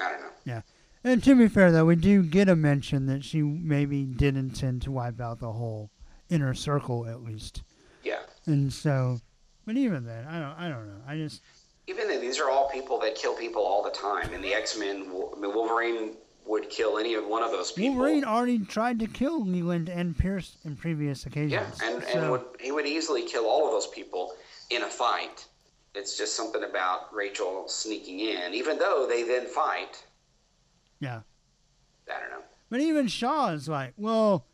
I don't know. Yeah. And to be fair, though, we do get a mention that she maybe did intend to wipe out the whole inner circle at least. Yeah. And so, but even then, I don't, I don't know. I just, Even then, these are all people that kill people all the time. And the X Men, I mean, Wolverine would kill any of one of those people. Wolverine already tried to kill Leland and Pierce in previous occasions. yeah, and, and would, he would easily kill all of those people in a fight. It's just something about Rachel sneaking in, even though they then fight. yeah. I don't know. But even Shaw is like, well,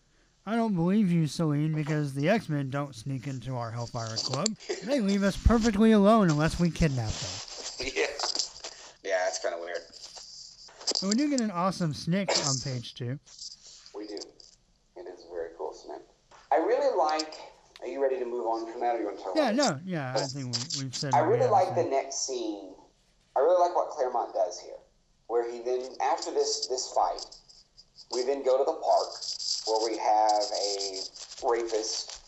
I don't believe you, Selene, because the X Men don't sneak into our Hellfire Club. They leave us perfectly alone unless we kidnap them. yeah, yeah, it's kind of weird. But we do get an awesome snikt on page two. We do. It is a very cool Snikt. I really like. Are you ready to move on from that, or you want to talk? Yeah, about no, yeah, I think we, we've said. I really have like the next scene. I really like what Claremont does here, where he then, after this this fight, we then go to the park where we have a rapist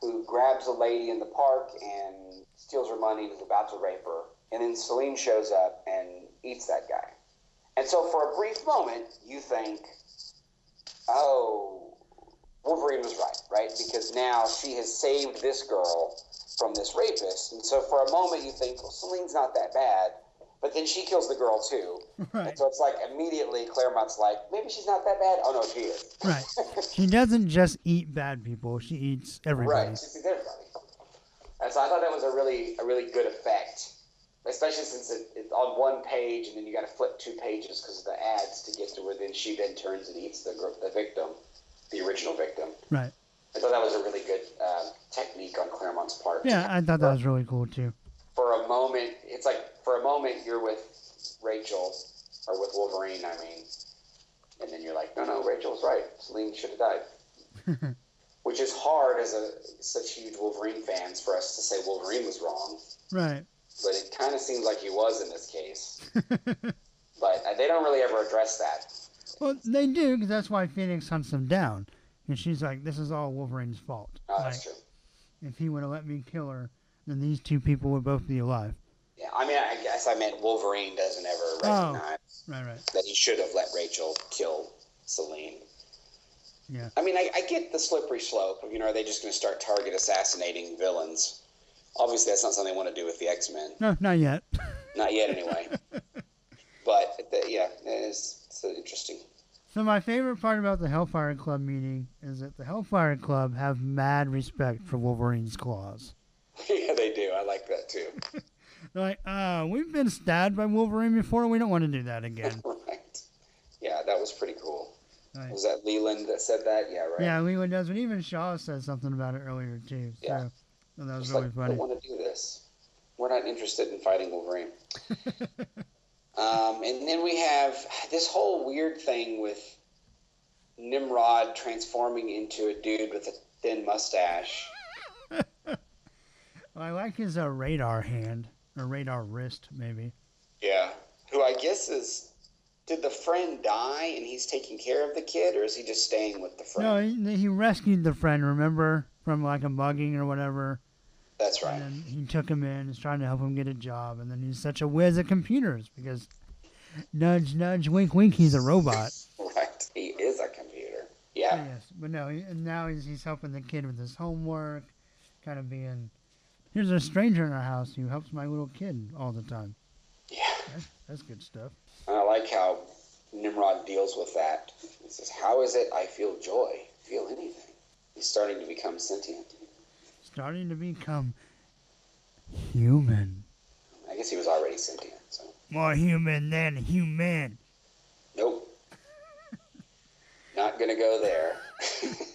who grabs a lady in the park and steals her money and is about to rape her, and then Selene shows up and eats that guy. And so, for a brief moment, you think, "Oh, Wolverine was right, right? Because now she has saved this girl from this rapist. And so for a moment you think, well, Selene's not that bad. But then she kills the girl too. Right. And so it's like immediately Claremont's like, maybe she's not that bad. Oh no, she is. Right. She doesn't just eat bad people; she eats everybody. Right. She sees everybody. And so I thought that was a really a really good effect. Especially since it, it's on one page and then you got to flip two pages because of the ads to get to where then she then turns and eats the, the victim, the original victim. Right. I thought that was a really good uh, technique on Claremont's part. Yeah, I thought that was really cool too. for a moment, it's like for a moment you're with Rachel or with Wolverine, I mean, and then you're like, no, no, Rachel's right. Selene should have died. Which is hard as a such huge Wolverine fans for us to say Wolverine was wrong, Right. but it kind of seems like he was in this case. but uh, they don't really ever address that. Well, they do because that's why Phoenix hunts them down, and she's like, "This is all Wolverine's fault. Oh, like, that's true. if he would have let me kill her, then these two people would both be alive." Yeah, I mean, I guess I meant Wolverine doesn't ever Oh. recognize Right. Right. that he should have let Rachel kill Selene. Yeah. I mean, I, I get the slippery slope. You know, are they just going to start target assassinating villains? Obviously, that's not something they want to do with the X Men. No, not yet. Not yet, anyway. but the, yeah, it's, it's interesting. So my favorite part about the Hellfire Club meeting is that the Hellfire Club have mad respect for Wolverine's claws. yeah, they do. I like that too. They're like, uh, we've been stabbed by Wolverine before. We don't want to do that again. right. Yeah, that was pretty cool. Right. Was that Leland that said that? Yeah, right. Yeah, Leland does, but even Shaw said something about it earlier too. So Yeah. that was It's really like, we funny. don't want to do this. We're not interested in fighting Wolverine. Um, and then we have this whole weird thing with Nimrod transforming into a dude with a thin mustache. I like his uh, radar hand or radar wrist, maybe. Yeah. Who I guess is. Did the friend die and he's taking care of the kid, or is he just staying with the No, friend? he, he rescued the friend. Remember from like a mugging or whatever. That's right. And he took him in, is trying to help him get a job, and then he's such a whiz at computers because nudge, nudge, wink, wink, he's a robot. Right. He is a computer. Yeah. yes, but no, he, and now he's, he's helping the kid with his homework, kind of being. Here's a stranger in our house who helps my little kid all the time. Yeah. That's, that's good stuff. And I like how Nimrod deals with that. He says, How is it I feel joy? Feel anything? He's starting to become sentient. Starting to become human. I guess he was already sentient, so. More human than human. Nope. Not gonna go there.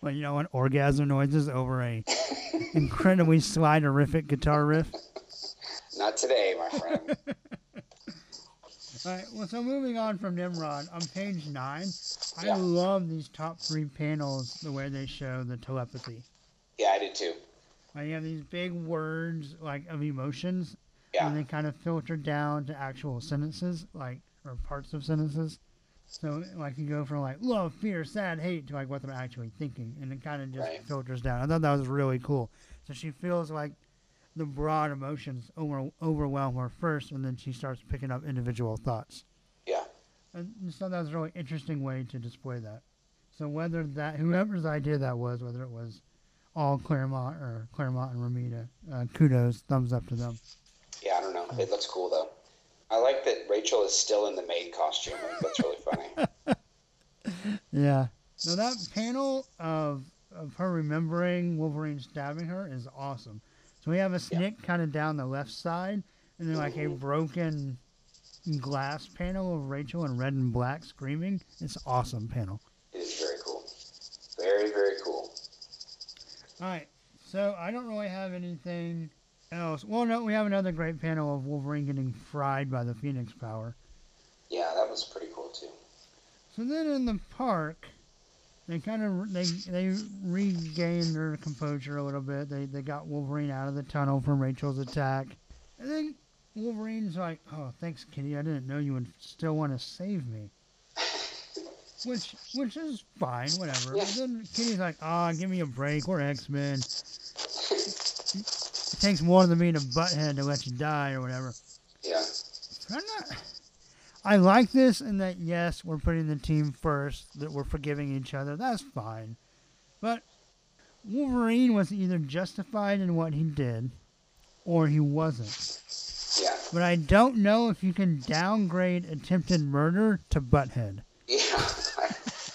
Well, you know what? Orgasm noises over a incredibly sliderific guitar riff. Not today, my friend. All right, well, so moving on from Nimrod, on page nine, I Yeah. love these top three panels, the way they show the telepathy. Yeah, I did too. Like, you have these big words, like, of emotions, Yeah. and they kind of filter down to actual sentences, like, or parts of sentences. So, like, you go from, like, love, fear, sad, hate, to, like, what they're actually thinking, and it kind of just Right. filters down. I thought that was really cool. So she feels like the broad emotions over, overwhelm her first, and then she starts picking up individual thoughts. Yeah. And just thought that was a really interesting way to display that. So whether that whoever's idea that was, whether it was all Claremont or Claremont and Romita, uh, kudos, thumbs up to them. Yeah, I don't know. It looks cool though. I like that Rachel is still in the maid costume. That's really funny. Yeah. So that panel of of her remembering Wolverine stabbing her is awesome. We have a snikt kind of down the left side, and then like a broken glass panel of Rachel in red and black screaming. It's an awesome panel. It is very cool. Very, very cool. All right. So I don't really have anything else. Well, no, we have another great panel of Wolverine getting fried by the Phoenix power. Yeah, that was pretty cool too. So then in the park, they kind of they they regained their composure a little bit. They they got Wolverine out of the tunnel from Rachel's attack, and then Wolverine's like, "Oh, thanks, Kitty. I didn't know you would still want to save me." Which which is fine, whatever. But then Kitty's like, "Ah, give me a break. We're X Men. It takes more than being a butthead to let you die or whatever." Yeah. I'm not. I like this in that yes, we're putting the team first, that we're forgiving each other. That's fine, but Wolverine was either justified in what he did, or he wasn't. Yeah. But I don't know if you can downgrade attempted murder to butthead. Yeah.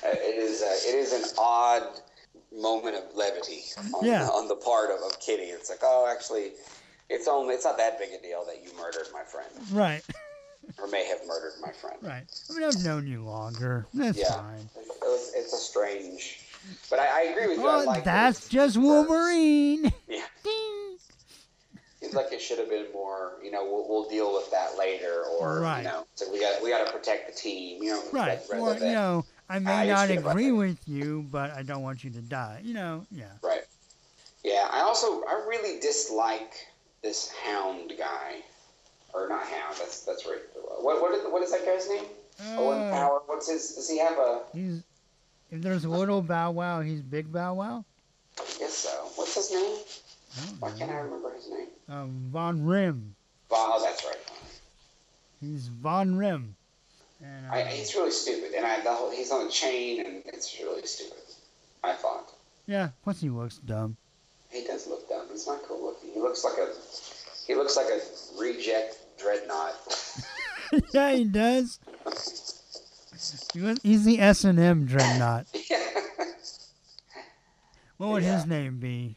it is. Uh, it is an odd moment of levity on, Yeah. on the part of, of Kitty. It's like, oh, actually, it's only. It's not that big a deal that you murdered my friend, Right, or may have murdered my friend. right. I mean, I've known you longer. That's Yeah. fine. It was, it's a strange. But I, I agree with you. I Oh, like that's just. Wolverine. Yeah. Ding. Seems like it should have been more. You know, we'll, we'll deal with that later, or Right. you know, so we got we got to protect the team. You know, Right. Or, than- you know, I may you not agree with you, but I don't want you to die. You know, yeah. Right. Yeah, I also I really dislike this Hound guy, or not Hound. That's that's right. What what is, what is that guy's name? Owen Uh, Power. What's his? Does he have a? he's, if there's a little Bow Wow, he's Big Bow Wow. I guess so. What's his name? Why can't I remember his name? Um, Von Roehm. Oh, that's right. He's Von Roehm. And, uh, I, he's really stupid, and I the whole, he's on a chain, and it's really stupid. I thought yeah, plus he looks dumb. he does look dumb. He's not cool looking. He looks like a he looks like a reject dreadnought. yeah, he does. He's the S and M dreadnought. What would his name be?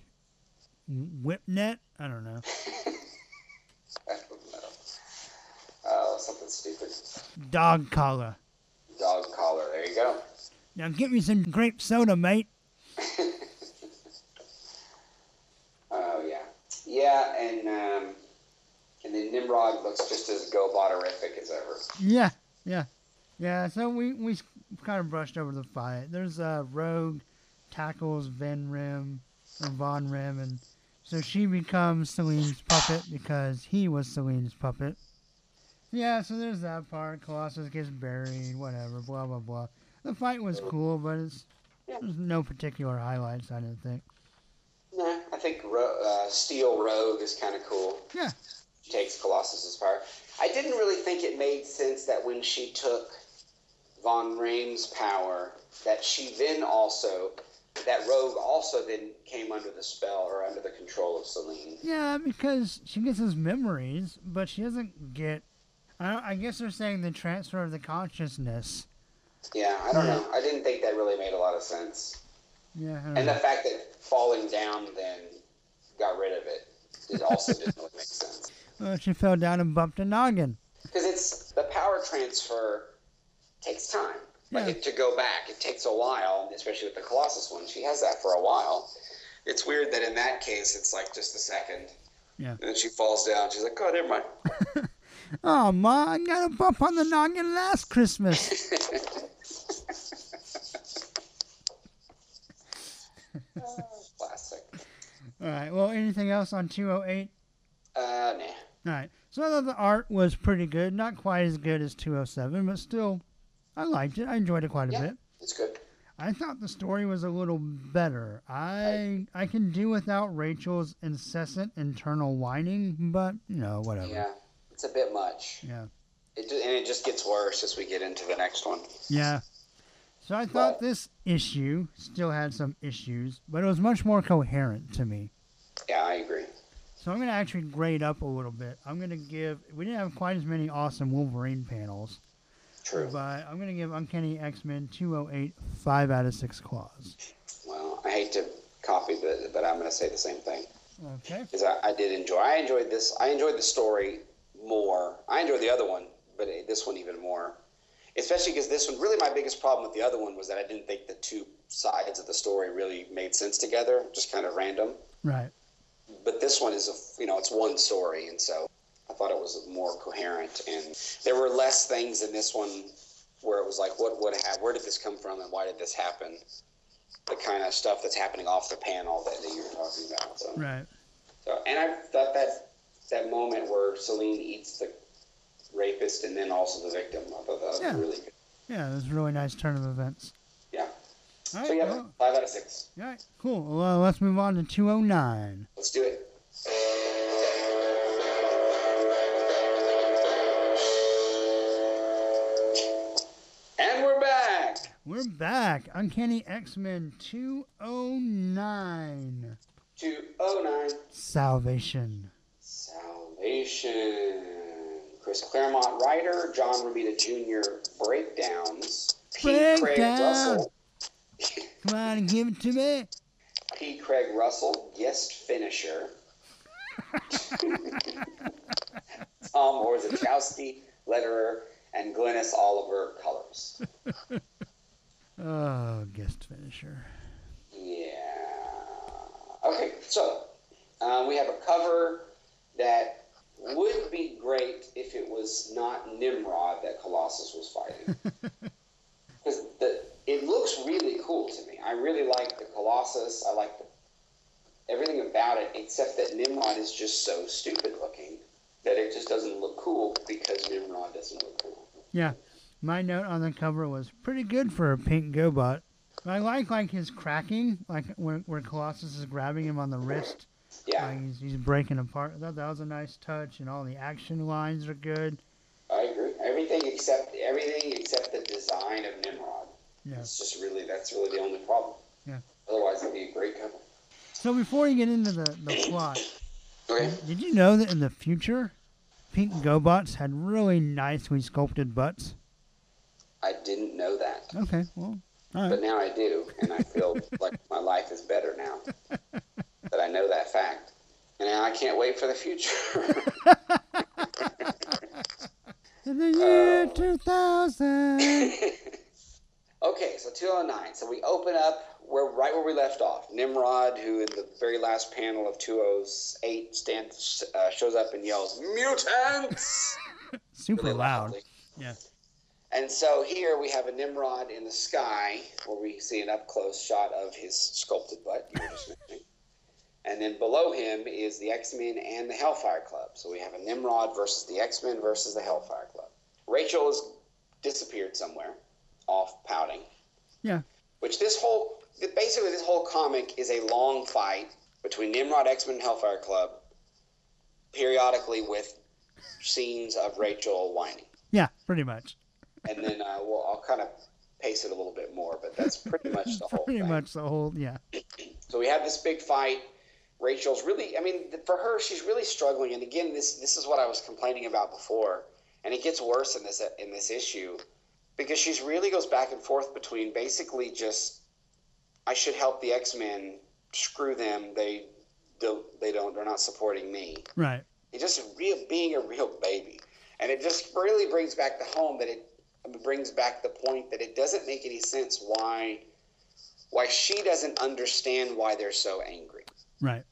Whipnet? I don't know. I don't know. Oh, something stupid. Dog collar. Dog collar. There you go. Now get me some grape soda, mate. Oh yeah, yeah, and um, and then Nimrod looks just as go botterific as ever. Yeah, yeah, yeah. So we we kind of brushed over the fight. There's uh, Rogue tackles Van Rim. or Von Roehm, and so she becomes Selene's puppet because he was Selene's puppet. Yeah, so there's that part. Colossus gets buried, whatever, blah blah blah. The fight was cool, but it's there's no particular highlights. I didn't think. Nah, I think Ro- uh, Steel Rogue is kind of cool. Yeah, takes Colossus's power. I didn't really think it made sense that when she took Von Roehm's power, that she then also, that Rogue also then came under the spell or under the control of Selene. yeah, because she gets his memories, but she doesn't get. I, I guess they're saying the transfer of the consciousness. Yeah, I don't know. I didn't think that really made a lot of sense. Yeah, And know. the fact that falling down then got rid of it, it also didn't really make sense. Well, she fell down and bumped a noggin. Because it's the power transfer takes time. Like Yeah. it, to go back, it takes a while, especially with the Colossus one. She has that for a while. It's weird that in that case, it's like just a second. Yeah. And then she falls down. She's like, "Oh, never mind." Oh, Ma, I got a bump on the noggin last Christmas. Classic. All right. Well, anything else on 208? Uh, nah. All right. So I thought the art was pretty good. Not quite as good as 207, but still, I liked it. I enjoyed it quite a Yeah, bit. it's good. I thought the story was a little better. I I can do without Rachel's incessant internal whining, but you know, whatever. Yeah, it's a bit much. Yeah. It and it just gets worse as we get into the next one. Yeah. So I thought Right. this issue still had some issues, but it was much more coherent to me. Yeah, I agree. So I'm going to actually grade up a little bit. I'm going to give. We didn't have quite as many awesome Wolverine panels, True. but I'm going to give Uncanny X Men 208 five out of six claws. Well, I hate to copy, but but I'm going to say the same thing. Okay. because I, I did enjoy. I enjoyed this. I enjoyed the story more. I enjoyed the other one, but this one even more. Especially because this one, really, my biggest problem with the other one was that I didn't think the two sides of the story really made sense together. Just kind of random. Right. But this one is a, you know, it's one story, and so I thought it was more coherent. And there were less things in this one where it was like, what would have, where did this come from, and why did this happen? The kind of stuff that's happening off the panel that, that you were talking about. So. Right. So, and I thought that that moment where Selene eats the rapist and then also the victim, I thought that was Yeah. really good. Yeah, it was a really nice turn of events. All So right. yeah, well, five out of six. all right. Cool. Well, let's move on to 209. Let's do it. And we're back. We're back. Uncanny X Men 209. Two oh nine. Salvation. Salvation. Chris Claremont writer, John Romita Jr. breakdowns. P. Craig Russell. Come on and give it to me. P. Craig Russell, guest finisher. Tom Orzechowski, letterer, and Glynis Oliver, colors. Oh, guest finisher. Yeah. Okay, so uh, we have a cover that would be great if it was not Nimrod that Colossus was fighting. Because the it looks really cool to me. I really like the Colossus. I like the, everything about it, except that Nimrod is just so stupid looking that it just doesn't look cool because Nimrod doesn't look cool. Yeah. My note on the cover was pretty good for a pink GoBot. I like like his cracking, like where, where Colossus is grabbing him on the wrist. Yeah, Like he's, he's breaking apart. I thought that was a nice touch, and all the action lines are good. I agree. Everything except everything except the design of Nimrod. Yeah. It's just really that's really the only problem. Yeah. Otherwise, it'd be a great couple. So before you get into the, the plot, Okay. did you know that in the future, pink GoBots had really nicely sculpted butts? I didn't know that, Okay, well, all but now I do, and I feel like my life is better now that I know that fact. And now I can't wait for the future. In the year uh, 2000. Okay, so 209. So we open up where right where we left off. Nimrod, who in the very last panel of 208 stands, uh, shows up and yells, "Mutants!" Super really loud. loudly. Yeah. And so here we have a Nimrod in the sky, where we see an up close shot of his sculpted butt. You were just. And then below him is the X Men and the Hellfire Club. So we have a Nimrod versus the X Men versus the Hellfire Club. Rachel has disappeared somewhere, off pouting. Yeah. Which this whole, basically, this whole comic is a long fight between Nimrod, X Men, and Hellfire Club, periodically with scenes of Rachel whining. Yeah, pretty much. And then uh, well, I'll kind of pace it a little bit more, but that's pretty much the whole pretty thing. much the whole. Yeah. So we have this big fight. Rachel's really, I mean, for her, she's really struggling. And again, this this is what I was complaining about before, and it gets worse in this in this issue because she's really goes back and forth between basically just I should help the X Men, screw them, they don't they don't they're not supporting me. Right. It's just real being a real baby, and it just really brings back the home that it brings back the point that it doesn't make any sense why why she doesn't understand why they're so angry. Right.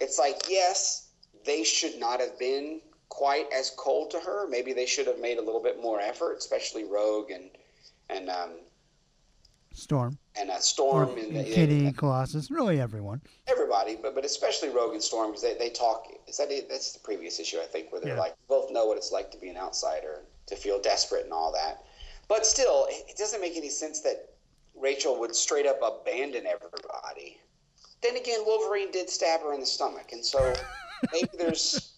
It's like, yes, they should not have been quite as cold to her. Maybe they should have made a little bit more effort, especially Rogue and and um, Storm. and uh, Storm Or and the, Kitty, Colossus, really everyone. everybody, but but especially Rogue and Storm because they, they talk. Is that that's the previous issue I think where they're Yeah. like both know what it's like to be an outsider, to feel desperate and all that. But still, it it doesn't make any sense that Rachel would straight up abandon everybody. Then again, Wolverine did stab her in the stomach, and so maybe there's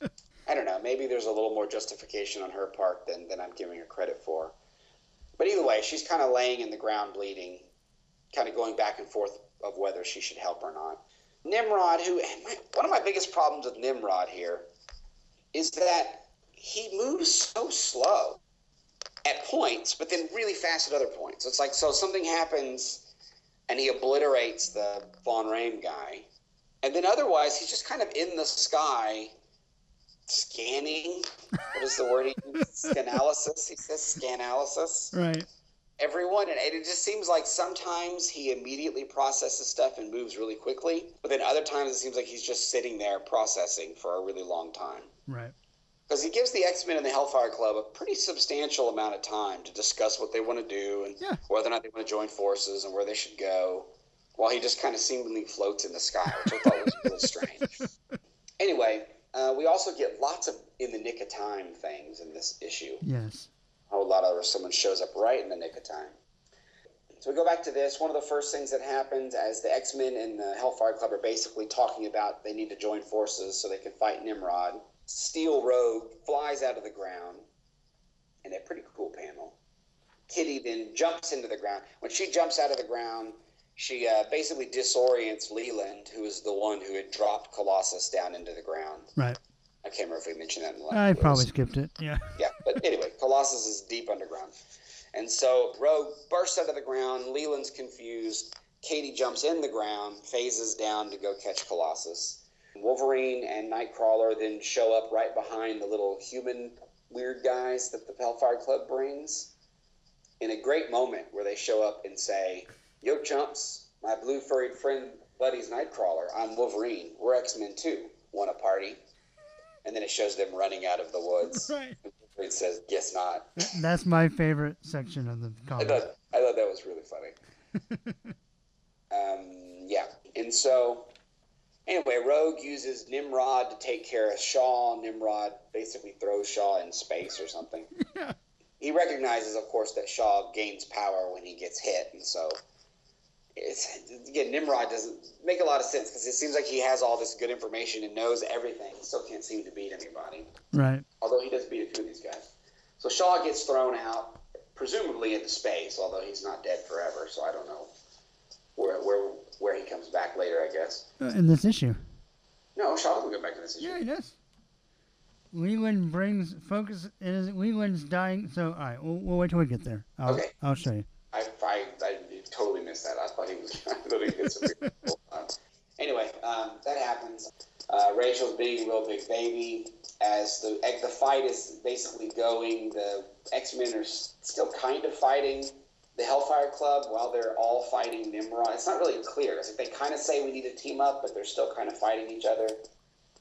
I don't know, maybe there's a little more justification on her part than than I'm giving her credit for. But either way, she's kind of laying in the ground bleeding, kind of going back and forth of whether she should help or not. Nimrod, who my, one of my biggest problems with Nimrod here is that he moves so slow at points, but then really fast at other points. It's like so something happens and he obliterates the Von Roehm guy, and then otherwise he's just kind of in the sky scanning. What is the word he uses? Scanalysis. He says scanalysis Right. everyone, and it just seems like sometimes he immediately processes stuff and moves really quickly, but then other times it seems like he's just sitting there processing for a really long time. Right. Because he gives the X Men and the Hellfire Club a pretty substantial amount of time to discuss what they want to do and Yeah. whether or not they want to join forces and where they should go, while he just kind of seemingly floats in the sky, which I thought was really strange. Anyway, uh, we also get lots of in the nick of time things in this issue Yes. a whole lot of someone shows up right in the nick of time. So we go back to this. One of the first things that happens as the X Men and the Hellfire Club are basically talking about they need to join forces so they can fight Nimrod. Steel Rogue flies out of the ground in a pretty cool panel. Kitty then jumps into the ground. When she jumps out of the ground, she uh, basically disorients Leland, who is the one who had dropped Colossus down into the ground. Right. I can't remember if we mentioned that in the last. I it probably skipped it. Yeah. yeah, but anyway, Colossus is deep underground. And so Rogue bursts out of the ground. Leland's confused. Katie jumps in the ground, phases down to go catch Colossus. Wolverine and Nightcrawler then show up right behind the little human weird guys that the Hellfire Club brings. In a great moment where they show up and say, Yo, chumps, my blue furried friend buddy's Nightcrawler. I'm Wolverine. We're X Men too. Want a party? And then it shows them running out of the woods. Right. It says, "Guess not." That's my favorite section of the I comic. thought I thought that was really funny. um, yeah, and so anyway, Rogue uses Nimrod to take care of Shaw. Nimrod basically throws Shaw in space or something. Yeah. He recognizes, of course, that Shaw gains power when he gets hit, and so it's again Nimrod doesn't make a lot of sense because it seems like he has all this good information and knows everything. Still can't seem to beat anybody Right. although he does beat a few of these guys. So Shaw gets thrown out, presumably into space, although he's not dead forever, so I don't know where where where he comes back later, I guess. Uh, in this issue. No, Shaw doesn't go back in this issue. Yeah, he does. Leland brings focus. Is Leland's dying? So, all right, we'll, we'll wait till we get there. I'll, Okay. I'll show you. I, I, I missed that. I thought he was uh, Anyway, um, that happens. Uh, Rachel's being a real big baby. As the the fight is basically going, the X Men are still kind of fighting the Hellfire Club while they're all fighting Nimrod. It's not really clear. It's like they kind of say we need to team up, but they're still kind of fighting each other.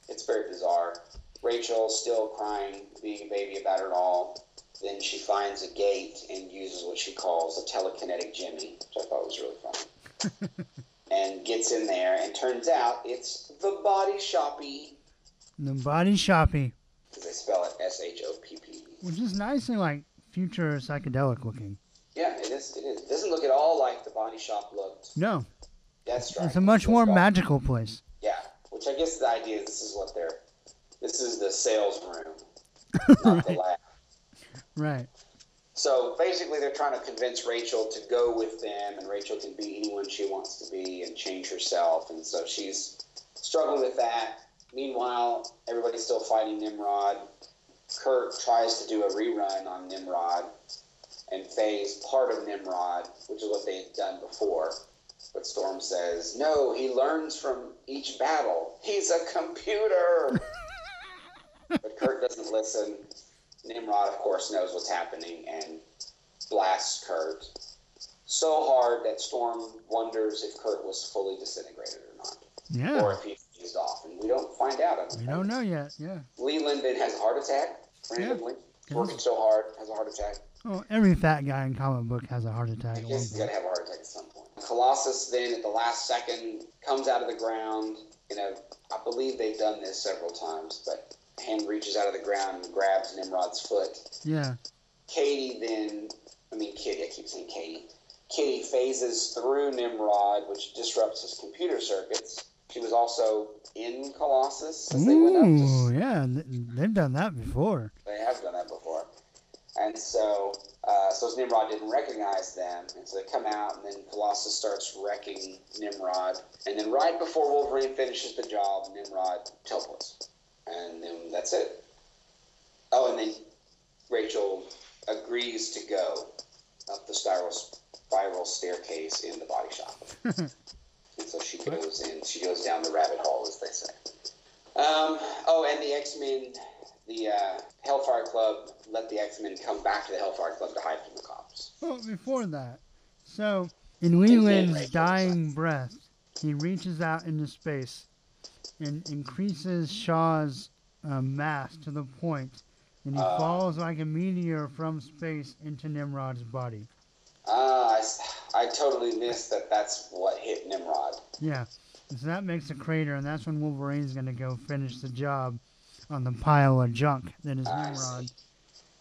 It's very bizarre. Rachel still crying, being a baby about it all. Then she finds a gate and uses what she calls a telekinetic Jimmy, which I thought was really funny. and gets in there, and turns out it's the body shoppy. The body shoppy, Because they spell it S H O P P. which is nice and like future psychedelic looking. Yeah, it is. It is. It doesn't look at all like the body shop looked. No, That's right. it's a much more magical place. Yeah, which I guess the idea is this is what they're. This is the sales room, not the lab. Right. So basically, they're trying to convince Rachel to go with them, and Rachel can be anyone she wants to be and change herself. And so she's struggling with that. Meanwhile, everybody's still fighting Nimrod. Kurt tries to do a rerun on Nimrod and phase part of Nimrod, which is what they had done before. But Storm says, no, he learns from each battle. He's a computer. but Kurt doesn't listen. Nimrod, of course, knows what's happening and blasts Kurt so hard that Storm wonders if Kurt was fully disintegrated or not, or if he fused off. And we don't find out. We don't know yet. Yeah. Leland then has a heart attack randomly. Yeah. Working so hard, has a heart attack. Oh, every fat guy in comic book has a heart attack I at one guess he's got point. to have a heart attack at some point. Colossus then, at the last second, comes out of the ground. You know, I believe they've done this several times, but hand reaches out of the ground and grabs Nimrod's foot. Yeah. Katie then, I mean, Kitty, I keep saying Katie. Kitty phases through Nimrod, which disrupts his computer circuits. She was also in Colossus as they went up. to Ooh, yeah. They've done that before. They have done that before. And so, uh, so Nimrod didn't recognize them. And so they come out, and then Colossus starts wrecking Nimrod. And then right before Wolverine finishes the job, Nimrod teleports. And then that's it. Oh, and then Rachel agrees to go up the spiral, spiral staircase in the body shop. and so she goes in. She goes down the rabbit hole, as they say. Um, oh, and the X Men, the uh, Hellfire Club let the X Men come back to the Hellfire Club to hide from the cops. Well, before that, so in Leland's Rachel's dying breath, he reaches out into space and increases Shaw's uh, mass to the point, and he Uh. falls like a meteor from space into Nimrod's body. Ah, I, s- I totally missed that. That's what hit Nimrod. Yeah, so that makes a crater, and that's when Wolverine's gonna go finish the job on the pile of junk that is I Nimrod. see.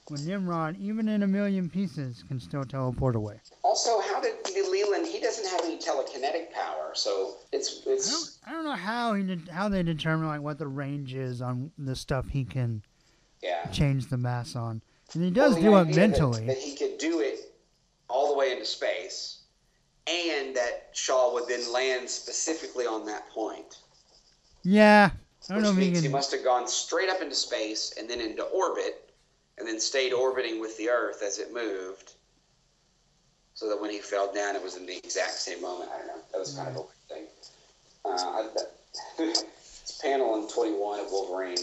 When Nimrod, even in a million pieces, can still teleport away. Also, how did Leland? He doesn't have any telekinetic power, so it's I don't, it's I don't know how he did, how they determine like what the range is on the stuff he can yeah. change the mass on, and he does Well, do it idea that- mentally. That, he could do it all the way into space, and that Shaw would then land specifically on that point. yeah, I don't Which know if he means he must have gone straight up into space and then into orbit, and then stayed orbiting with the Earth as it moved. So that when he fell down, it was in the exact same moment. I don't know. That was kind of a weird thing. Uh, I, it's panel in 21 of Wolverine.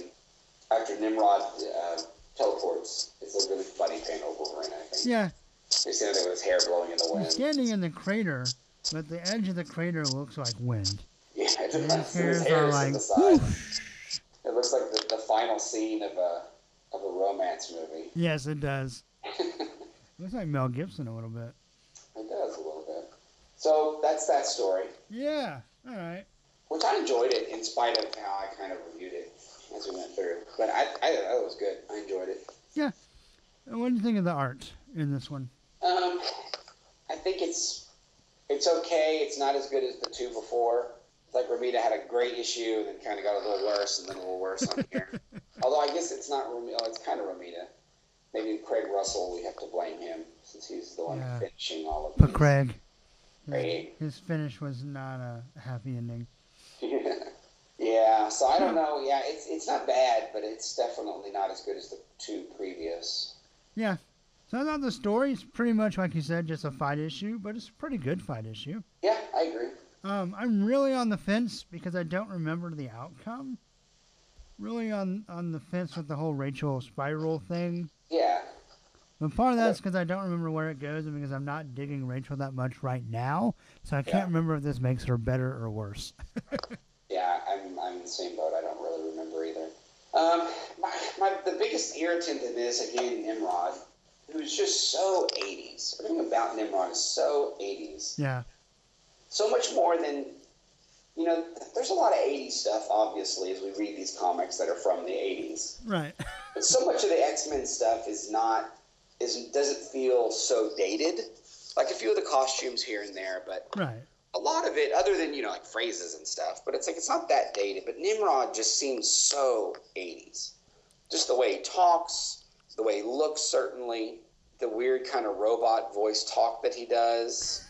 After Nimrod uh, teleports, it's a really funny panel of Wolverine, I think. Yeah, He's standing there with his hair blowing in the he's wind. standing in the crater, but the edge of the crater looks like wind. Yeah, it And looks his his hair is like, the side. It looks like the, the final scene of a of a romance movie. yes, it does. looks like Mel Gibson a little bit. It does a little bit. So that's that story, Yeah, all right. which I enjoyed it in spite of how I kind of reviewed it as we went through. But I, I thought it was good. I enjoyed it. Yeah. And what do you think of the art in this one? Um, I think it's it's okay. It's not as good as the two before. It's like Romita had a great issue and then kind of got a little worse and then a little worse on here. Although I guess it's not Romita. It's kind of Romita. Maybe Craig Russell. We have to blame him since he's the one Yeah. finishing all of But these. Craig, his, Craig. his finish was not a happy ending. yeah. So I don't know. Yeah, it's it's not bad, but it's definitely not as good as the two previous. Yeah. So I thought the story's pretty much like you said, just a fight issue, but it's a pretty good fight issue. Yeah, I agree. Um, I'm really on the fence because I don't remember the outcome. Really on on the fence with the whole Rachel spiral thing. Yeah. But part of that's because I don't remember where it goes and because I'm not digging Rachel that much right now. So I can't Yeah. remember if this makes her better or worse. Yeah, I'm, I'm in the same boat. I don't really remember either. Um, my, my, the biggest irritant in this, again, Nimrod, who's just so 80s. Everything about Nimrod is so 80s. Yeah. so much more than you know. There's a lot of '80s stuff, obviously, as we read these comics that are from the '80s. Right. But so much of the X Men stuff is not is doesn't feel so dated. Like a few of the costumes here and there, but right. a lot of it, other than you know like phrases and stuff, but it's like it's not that dated. But Nimrod just seems so '80s, just the way he talks, the way he looks, certainly the weird kind of robot voice talk that he does.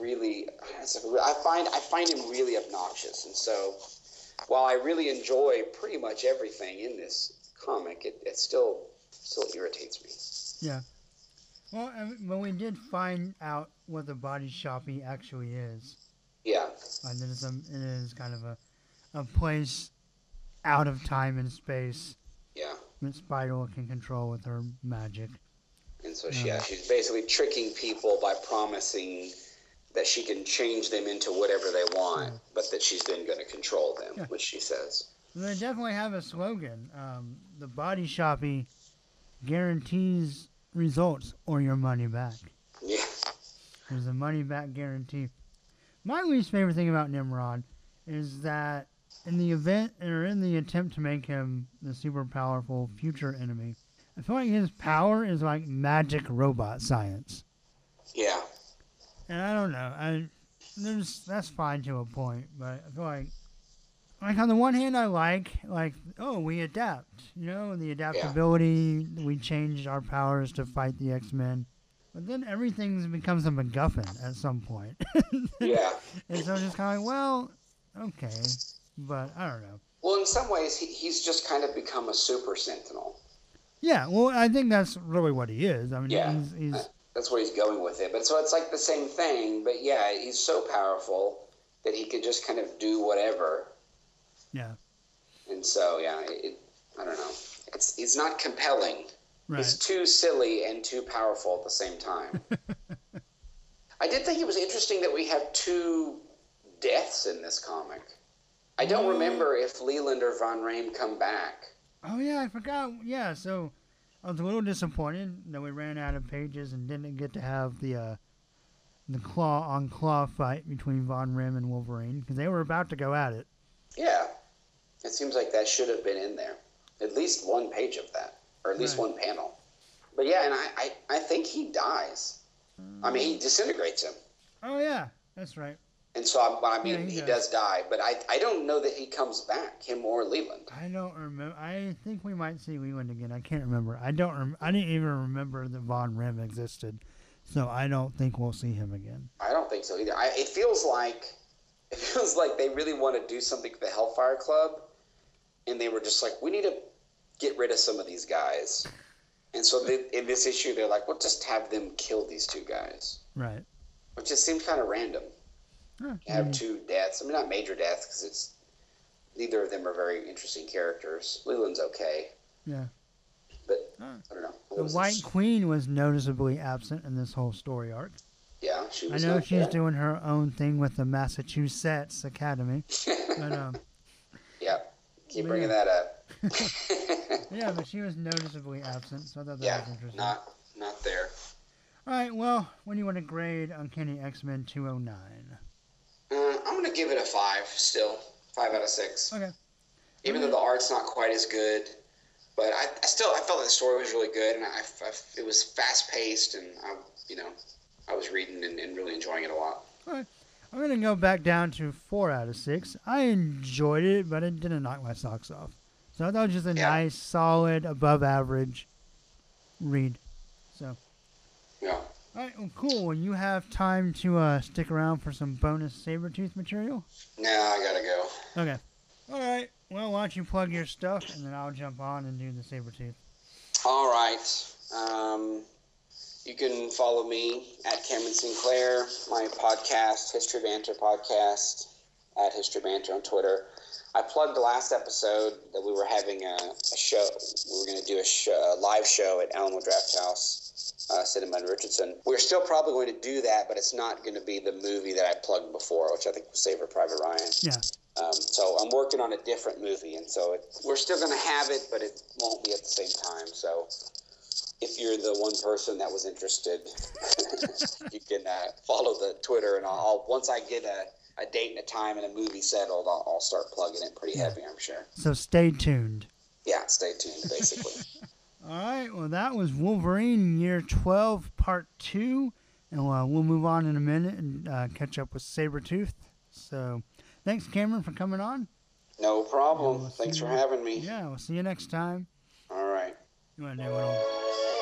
Really, I find I find him really obnoxious, and so while I really enjoy pretty much everything in this comic, it, it still still irritates me. Yeah. Well, I mean, we did find out what the body shoppy actually is. Yeah, And that it's a, it is kind of a, a place out of time and space yeah. that Spider can control with her magic. And so she, yeah, she's basically tricking people by promising that she can change them into whatever they want, but that she's then going to control them, Yeah. which she says. They definitely have a slogan. Um, the body shoppy guarantees results or your money back. Yeah, There's a money back guarantee. My least favorite thing about Nimrod is that in the event or in the attempt to make him the super powerful future enemy, I feel like his power is like magic robot science. yeah, And I don't know. I there's that's fine to a point, but I feel like like on the one hand I like like oh we adapt, you know, the adaptability, we changed our powers to fight the X-Men. But then everything becomes a MacGuffin at some point. yeah. and so I'm just kind of like, well, okay, but I don't know. Well, in some ways, he, he's just kind of become a super sentinel. Yeah, well, I think that's really what he is. I mean, Yeah. he's, he's That's where he's going with it. But so it's like the same thing, but yeah, he's so powerful that he could just kind of do whatever. yeah, And so, yeah, it, I don't know. It's, it's not compelling. right. He's too silly and too powerful at the same time. I did think it was interesting that we have two deaths in this comic. I don't Oh. remember if Leland or Von Roehm come back. Oh yeah, I forgot. Yeah, so I was a little disappointed that we ran out of pages and didn't get to have the uh, the claw on claw fight between Von Roehm and Wolverine because they were about to go at it. Yeah, it seems like that should have been in there. At least one page of that, or at least Right. one panel. But yeah, and I, I, I think he dies. I mean, he disintegrates him. Oh yeah, that's right. And so, I, I mean, Yeah, he he, does. does die, but I, I don't know that he comes back, him or Leland. I don't remember. I think we might see Leland again. I can't remember. I don't. Rem- I didn't even remember that Von Roehm existed, so I don't think we'll see him again. I don't think so either. I, it feels like it feels like they really want to do something for the Hellfire Club, and they were just like, we need to get rid of some of these guys. And so they, in this issue, they're like, well, just have them kill these two guys, Right. which just seems kind of random. Huh, To have two deaths. I mean, not major deaths because it's neither of them are very interesting characters. Leland's okay, Yeah. but Huh. I don't know. It The was- White Queen was noticeably absent in this whole story arc. Yeah, she was. I know she's there. doing her own thing with the Massachusetts Academy, but um, yeah, keep But bringing yeah. that up. yeah, but she was noticeably absent, so I thought that yeah, was interesting. not not there. All right, well, when do you want to grade Uncanny X-Men 209? I'm gonna give it a five still, five out of six. Okay. Even though the art's not quite as good, but I, I still I felt that the story was really good, and I, I- it was fast paced, and I you know I was reading and, and really enjoying it a lot. I'm gonna go back down to four out of six. I enjoyed it, but it didn't knock my socks off. So I thought it was just a Yeah. nice, solid, above average read. So, Yeah. All right, well, cool. Well, you have time to uh, stick around for some bonus Sabretooth material. Now I gotta go. Okay. All right. Well, why don't you plug your stuff, and then I'll jump on and do the Sabretooth. All right. Um, you can follow me at Cameron Sinclair, my podcast, History Banter Podcast, at History Banter on Twitter. I plugged the last episode that we were having a, a show. We were going to do a, show, a live show at Alamo Drafthouse, uh, Cinema and Richardson. We're still probably going to do that, but it's not going to be the movie that I plugged before, which I think was Saving Private Ryan. Yeah. Um, so I'm working on a different movie, and so it, we're still going to have it, but it won't be at the same time. So if you're the one person that was interested, you can uh, follow the Twitter, and I'll, I'll once I get a, a date and a time and a movie settled, I'll, I'll start plugging it pretty heavy. I'm sure. So stay tuned. Yeah, stay tuned. Basically. All right. Well, that was Wolverine Year 12, Part 2. And uh, we'll move on in a minute and uh, catch up with Sabretooth. So thanks, Cameron, for coming on. No problem. Yeah, we'll Thanks for you. having me. Yeah, we'll see you next time. All right. You want to do it? I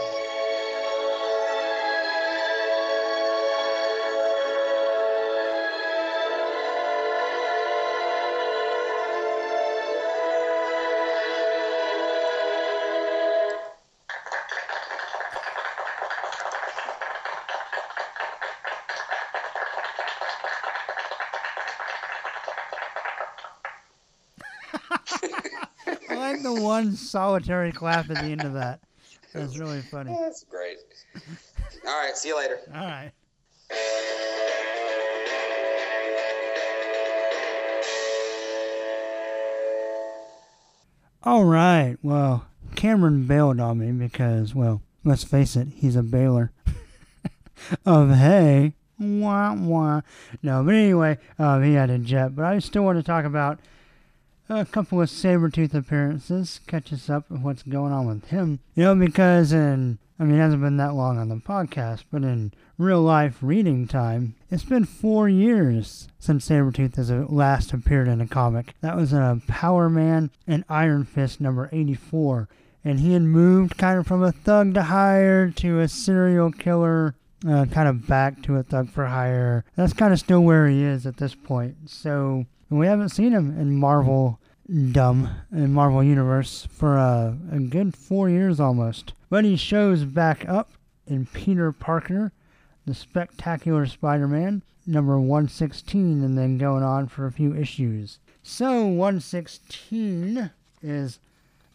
one solitary clap at the end of that. That's really funny. That's great. All right. See you later. All right. All right. Well, Cameron bailed on me because, well, let's face it, he's a baler of hay. Wah, wah. No, but anyway, um, he had a jet. But I still want to talk about a couple of Sabretooth appearances, catch us up with what's going on with him. You know, because in, I mean, it hasn't been that long on the podcast, but in real life reading time, it's been four years since Sabretooth has uh, last appeared in a comic. That was in Power Man and Iron Fist number 84. And he had moved kind of from a thug to hire to a serial killer, uh, kind of back to a thug for hire. That's kind of still where he is at this point. So we haven't seen him in Marvel dumb in Marvel Universe for uh, a good four years almost. But he shows back up in Peter Parker, the Spectacular Spider-Man, number 116, and then going on for a few issues. So 116 is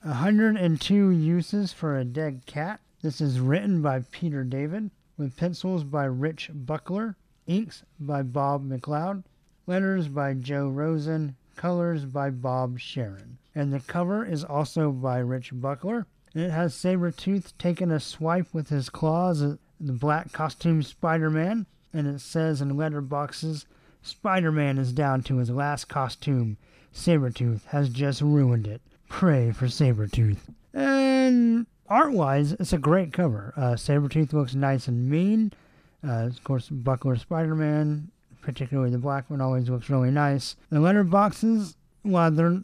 102 uses for a dead cat. This is written by Peter David, with pencils by Rich Buckler, inks by Bob McLeod, letters by Joe Rosen, colors by Bob Sharen. And the cover is also by Rich Buckler. And it has Sabretooth taking a swipe with his claws at the black costumed Spider Man. And it says in letter boxes Spider Man is down to his last costume. Sabretooth has just ruined it. Pray for Sabretooth. And art wise, it's a great cover. Uh, Sabretooth looks nice and mean. Uh, of course, Buckler Spider Man particularly the black one always looks really nice. The letter boxes, well, they're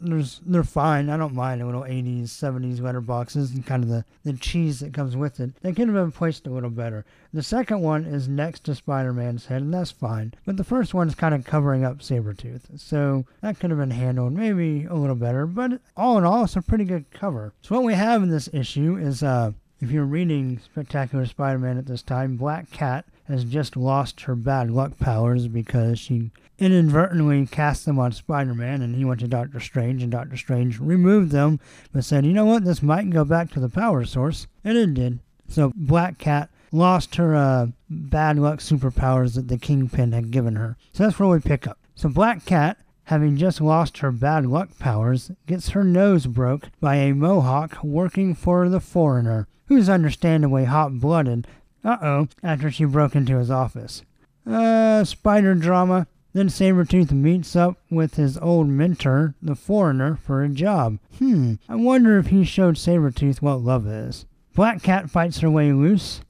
they're fine. I don't mind the little 80s, 70s letter boxes and kind of the, the cheese that comes with it. They could have been placed a little better. The second one is next to Spider-Man's head, and that's fine. But the first one is kind of covering up Sabretooth, so that could have been handled maybe a little better. But all in all, it's a pretty good cover. So what we have in this issue is uh, if you're reading Spectacular Spider-Man at this time, Black Cat has just lost her bad luck powers because she inadvertently cast them on Spider-Man and he went to Doctor Strange and Doctor Strange removed them but said, you know what, this might go back to the power source. And it did. So Black Cat lost her uh, bad luck superpowers that the Kingpin had given her. So that's where we pick up. So Black Cat having just lost her bad luck powers, gets her nose broke by a Mohawk working for the foreigner, who's understandably hot blooded uh-oh, after she broke into his office. Uh, spider drama. Then Sabretooth meets up with his old mentor, the foreigner, for a job. Hmm, I wonder if he showed Sabretooth what love is. Black Cat fights her way loose.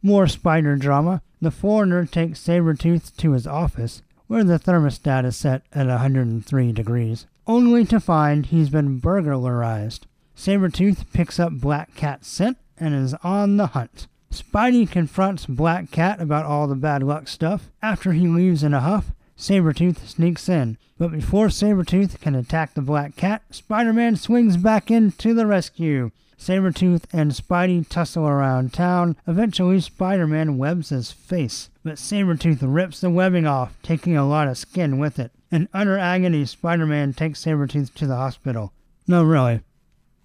More spider drama. The foreigner takes Sabretooth to his office, where the thermostat is set at 103 degrees, only to find he's been burglarized. Sabretooth picks up Black Cat's scent and is on the hunt. Spidey confronts Black Cat about all the bad luck stuff. After he leaves in a huff, Sabretooth sneaks in. But before Sabretooth can attack the Black Cat, Spider Man swings back in to the rescue. Sabretooth and Spidey tussle around town. Eventually, Spider Man webs his face, but Sabretooth rips the webbing off, taking a lot of skin with it. In utter agony, Spider Man takes Sabretooth to the hospital. No, really.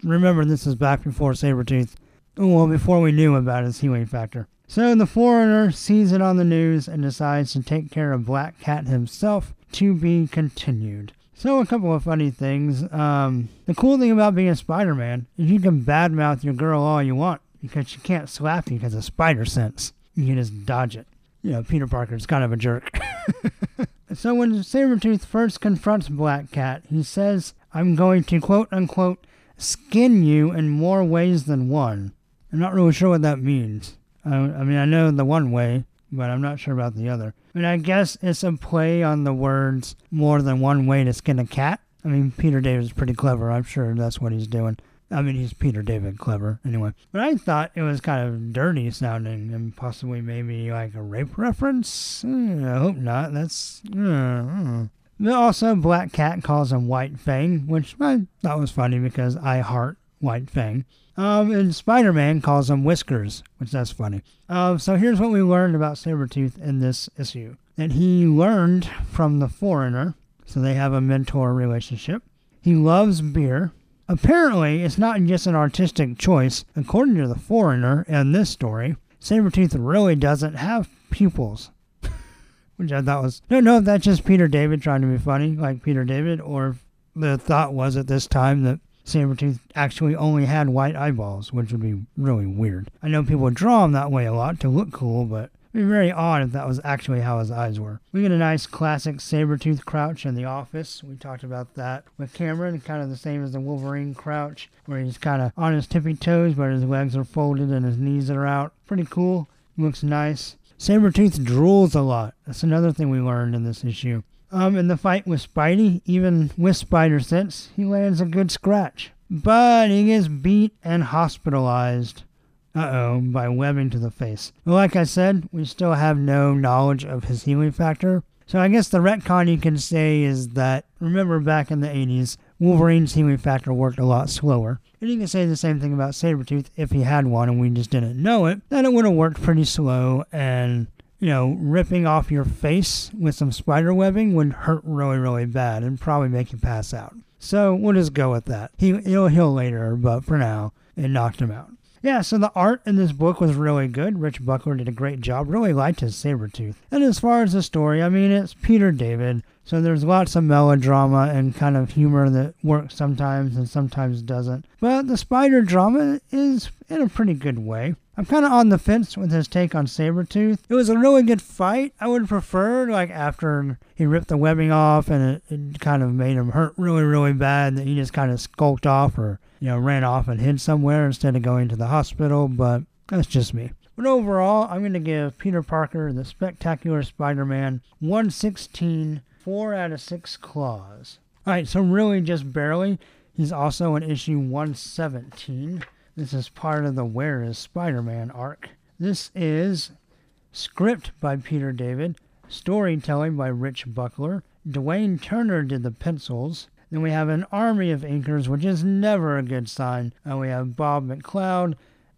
Remember, this is back before Sabretooth well, before we knew about his healing factor. So the foreigner sees it on the news and decides to take care of Black Cat himself to be continued. So a couple of funny things. Um, the cool thing about being a Spider-Man is you can badmouth your girl all you want. because she can't slap you because of spider sense. You can just dodge it. You know, Peter Parker's kind of a jerk. so when Sabretooth first confronts Black Cat, he says, I'm going to quote unquote skin you in more ways than one. I'm not really sure what that means. I, I mean, I know the one way, but I'm not sure about the other. I mean, I guess it's a play on the words more than one way to skin a cat. I mean, Peter David's pretty clever. I'm sure that's what he's doing. I mean, he's Peter David clever anyway. But I thought it was kind of dirty sounding and possibly maybe like a rape reference. Hmm, I hope not. That's. Uh, uh. Also, Black Cat calls him White Fang, which I thought was funny because I heart White Fang. Um, and Spider Man calls him Whiskers, which that's funny. Um, so here's what we learned about Sabretooth in this issue that he learned from the foreigner, so they have a mentor relationship. He loves beer. Apparently, it's not just an artistic choice. According to the foreigner in this story, Sabretooth really doesn't have pupils. Which I thought was. I don't know if that's just Peter David trying to be funny, like Peter David, or the thought was at this time that Sabretooth actually only had white eyeballs, which would be really weird. I know people draw him that way a lot to look cool, but it'd be very odd if that was actually how his eyes were. We get a nice classic Sabretooth crouch in the office. We talked about that with Cameron, kind of the same as the Wolverine crouch, where he's kind of on his tippy toes, but his legs are folded and his knees are out. Pretty cool. Looks nice. Sabretooth drools a lot. That's another thing we learned in this issue. Um, in the fight with Spidey, even with Spider Sense, he lands a good scratch. But he gets beat and hospitalized. Uh oh, by webbing to the face. Well, like I said, we still have no knowledge of his healing factor. So I guess the retcon you can say is that, remember back in the 80s, Wolverine's healing factor worked a lot slower. And you can say the same thing about Sabretooth if he had one and we just didn't know it, then it would have worked pretty slow and you know, ripping off your face with some spider webbing would hurt really, really bad and probably make you pass out. So we'll just go with that. He, he'll heal later, but for now, it knocked him out. Yeah, so the art in this book was really good. Rich Buckler did a great job. Really liked his Sabretooth. And as far as the story, I mean, it's Peter David, so there's lots of melodrama and kind of humor that works sometimes and sometimes doesn't. But the spider drama is in a pretty good way. I'm kind of on the fence with his take on Sabretooth. It was a really good fight. I would prefer, like, after he ripped the webbing off and it, it kind of made him hurt really, really bad, that he just kind of skulked off or, you know, ran off and hid somewhere instead of going to the hospital, but that's just me. But overall, I'm going to give Peter Parker, the Spectacular Spider Man, 116, 4 out of 6 claws. Alright, so really just barely. He's also in issue 117. This is part of the Where is Spider Man arc. This is script by Peter David, storytelling by Rich Buckler. Dwayne Turner did the pencils. Then we have an army of inkers, which is never a good sign. And we have Bob McLeod,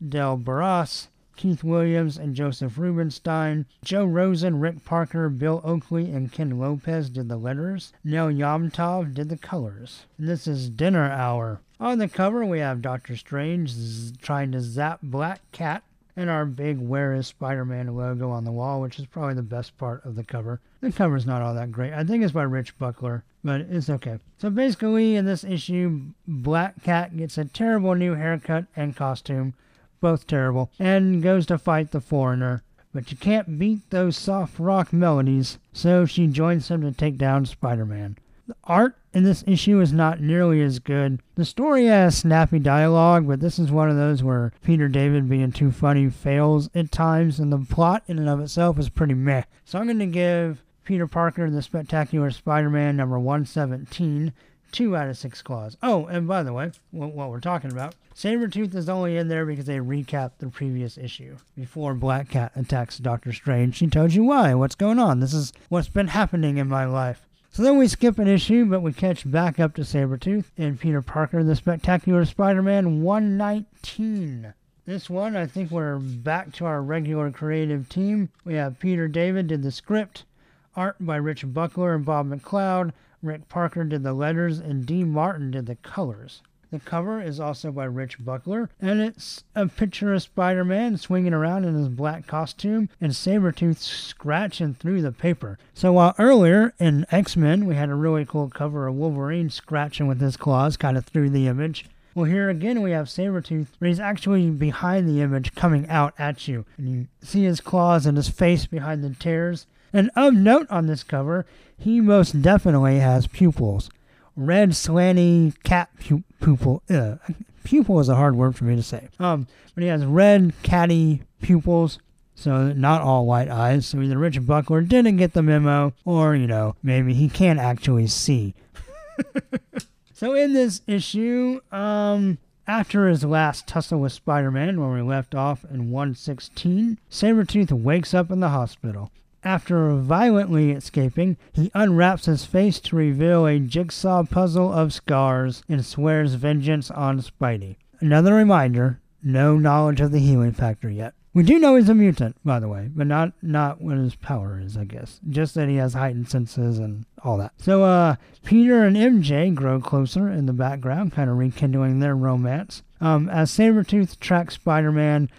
Del Barras, Keith Williams, and Joseph Rubinstein. Joe Rosen, Rick Parker, Bill Oakley, and Ken Lopez did the letters. Nel Yomtov did the colors. And this is Dinner Hour. On the cover, we have Doctor Strange trying to zap Black Cat and our big Where is Spider Man logo on the wall, which is probably the best part of the cover. The cover's not all that great. I think it's by Rich Buckler, but it's okay. So basically, in this issue, Black Cat gets a terrible new haircut and costume, both terrible, and goes to fight the foreigner. But you can't beat those soft rock melodies, so she joins him to take down Spider Man. The art in this issue is not nearly as good. The story has snappy dialogue, but this is one of those where Peter David being too funny fails at times, and the plot in and of itself is pretty meh. So I'm going to give Peter Parker, the Spectacular Spider Man, number 117, 2 out of 6 claws. Oh, and by the way, what we're talking about, Sabretooth is only in there because they recapped the previous issue. Before Black Cat attacks Doctor Strange, she told you why, what's going on. This is what's been happening in my life. So then we skip an issue, but we catch back up to Sabretooth and Peter Parker, the Spectacular Spider Man 119. This one, I think we're back to our regular creative team. We have Peter David did the script, art by Rich Buckler and Bob McLeod, Rick Parker did the letters, and D. Martin did the colors. The cover is also by Rich Buckler, and it's a picture of Spider Man swinging around in his black costume and Sabretooth scratching through the paper. So, while earlier in X Men we had a really cool cover of Wolverine scratching with his claws kind of through the image, Well, here again we have Sabretooth, but he's actually behind the image coming out at you. And you see his claws and his face behind the tears. And of note on this cover, he most definitely has pupils. Red, slanty cat pu- pupil. Uh, pupil is a hard word for me to say. Um, but he has red, catty pupils. So not all white eyes. So either Richard Buckler didn't get the memo, or you know maybe he can't actually see. so in this issue, um, after his last tussle with Spider-Man, where we left off in 116, Sabretooth wakes up in the hospital. After violently escaping, he unwraps his face to reveal a jigsaw puzzle of scars and swears vengeance on Spidey. Another reminder no knowledge of the healing factor yet. We do know he's a mutant, by the way, but not not what his power is, I guess. Just that he has heightened senses and all that. So uh Peter and MJ grow closer in the background, kind of rekindling their romance. Um, as Sabretooth tracks Spider-Man,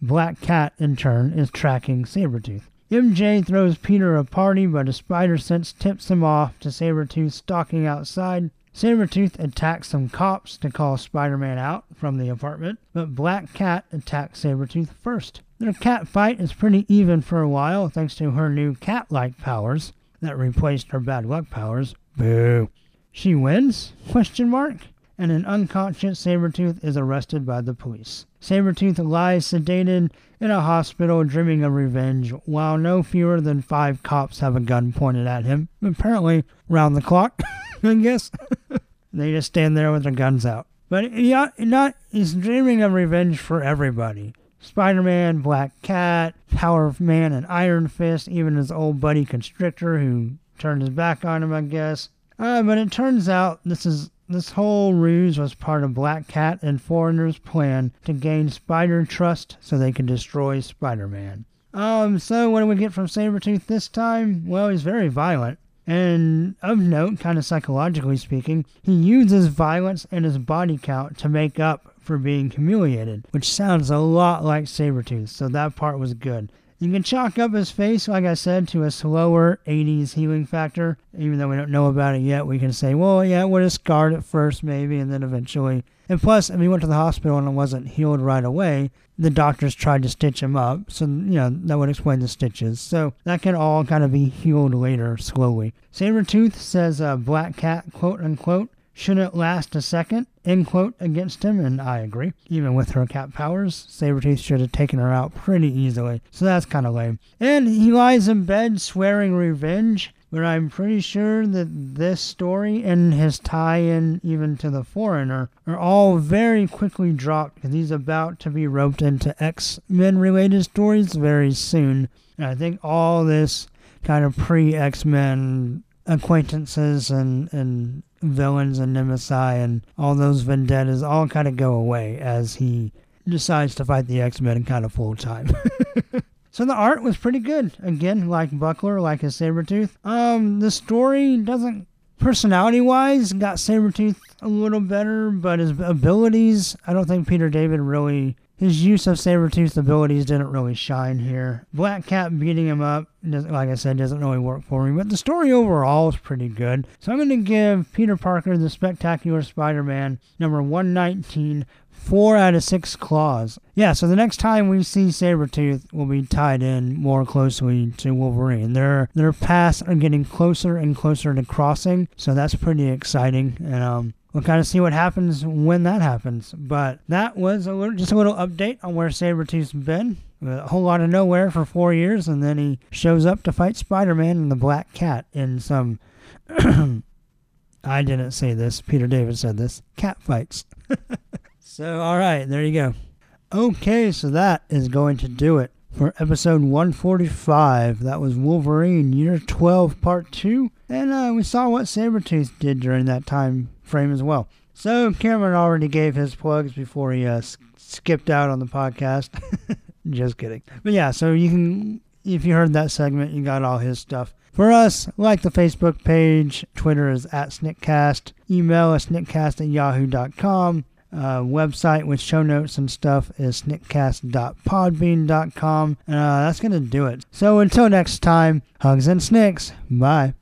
Black Cat in turn is tracking Sabretooth. MJ throws Peter a party, but a spider sense tips him off to Sabretooth stalking outside. Sabretooth attacks some cops to call Spider-Man out from the apartment, but Black Cat attacks Sabretooth first. Their cat fight is pretty even for a while thanks to her new cat-like powers that replaced her bad luck powers. Boo. She wins? Question mark and an unconscious Sabretooth is arrested by the police. Sabretooth lies sedated in a hospital dreaming of revenge, while no fewer than five cops have a gun pointed at him. Apparently, round the clock, I guess. they just stand there with their guns out. But he, not, he's dreaming of revenge for everybody. Spider-Man, Black Cat, Power Man, and Iron Fist, even his old buddy Constrictor, who turned his back on him, I guess. Uh, but it turns out this is this whole ruse was part of Black Cat and Foreigner's plan to gain Spider trust so they can destroy Spider-Man. Um, so what do we get from Sabretooth this time? Well, he's very violent. And of note, kind of psychologically speaking, he uses violence and his body count to make up for being humiliated, which sounds a lot like Sabretooth, so that part was good. You can chalk up his face, like I said, to a slower 80s healing factor. Even though we don't know about it yet, we can say, well, yeah, it would have scarred at first, maybe, and then eventually. And plus, if he went to the hospital and it wasn't healed right away, the doctors tried to stitch him up. So, you know, that would explain the stitches. So that can all kind of be healed later, slowly. Sabretooth says uh, Black Cat, quote unquote, shouldn't last a second, end quote, against him, and I agree. Even with her cat powers, Sabretooth should have taken her out pretty easily, so that's kind of lame. And he lies in bed swearing revenge, but I'm pretty sure that this story and his tie-in even to the foreigner are all very quickly dropped because he's about to be roped into X-Men related stories very soon. And I think all this kind of pre-X-Men acquaintances and, and villains and nemesis and all those vendettas all kind of go away as he decides to fight the X-Men kind of full time. so the art was pretty good. Again, like Buckler, like his Sabretooth. Um, the story doesn't personality wise got Sabretooth a little better, but his abilities, I don't think Peter David really his use of Sabretooth's abilities didn't really shine here. Black Cat beating him up, like I said, doesn't really work for me, but the story overall is pretty good. So I'm going to give Peter Parker, the Spectacular Spider Man, number 119, 4 out of 6 claws. Yeah, so the next time we see Sabretooth will be tied in more closely to Wolverine. Their their paths are getting closer and closer to crossing, so that's pretty exciting. And um, we'll kind of see what happens when that happens. But that was a little, just a little update on where Sabretooth's been. A whole lot of nowhere for four years, and then he shows up to fight Spider Man and the Black Cat in some. I didn't say this. Peter David said this. Cat fights. so, all right, there you go. Okay, so that is going to do it for episode 145. That was Wolverine, Year 12, Part 2. And uh, we saw what Sabretooth did during that time frame as well. So Cameron already gave his plugs before he uh, skipped out on the podcast. Just kidding. But yeah, so you can, if you heard that segment, you got all his stuff. For us, like the Facebook page, Twitter is at Sniktcast, email us sniktcast at yahoo.com. Uh, website with show notes and stuff is sniktcast.podbean.com. Uh, that's going to do it. So until next time, hugs and snikts. Bye.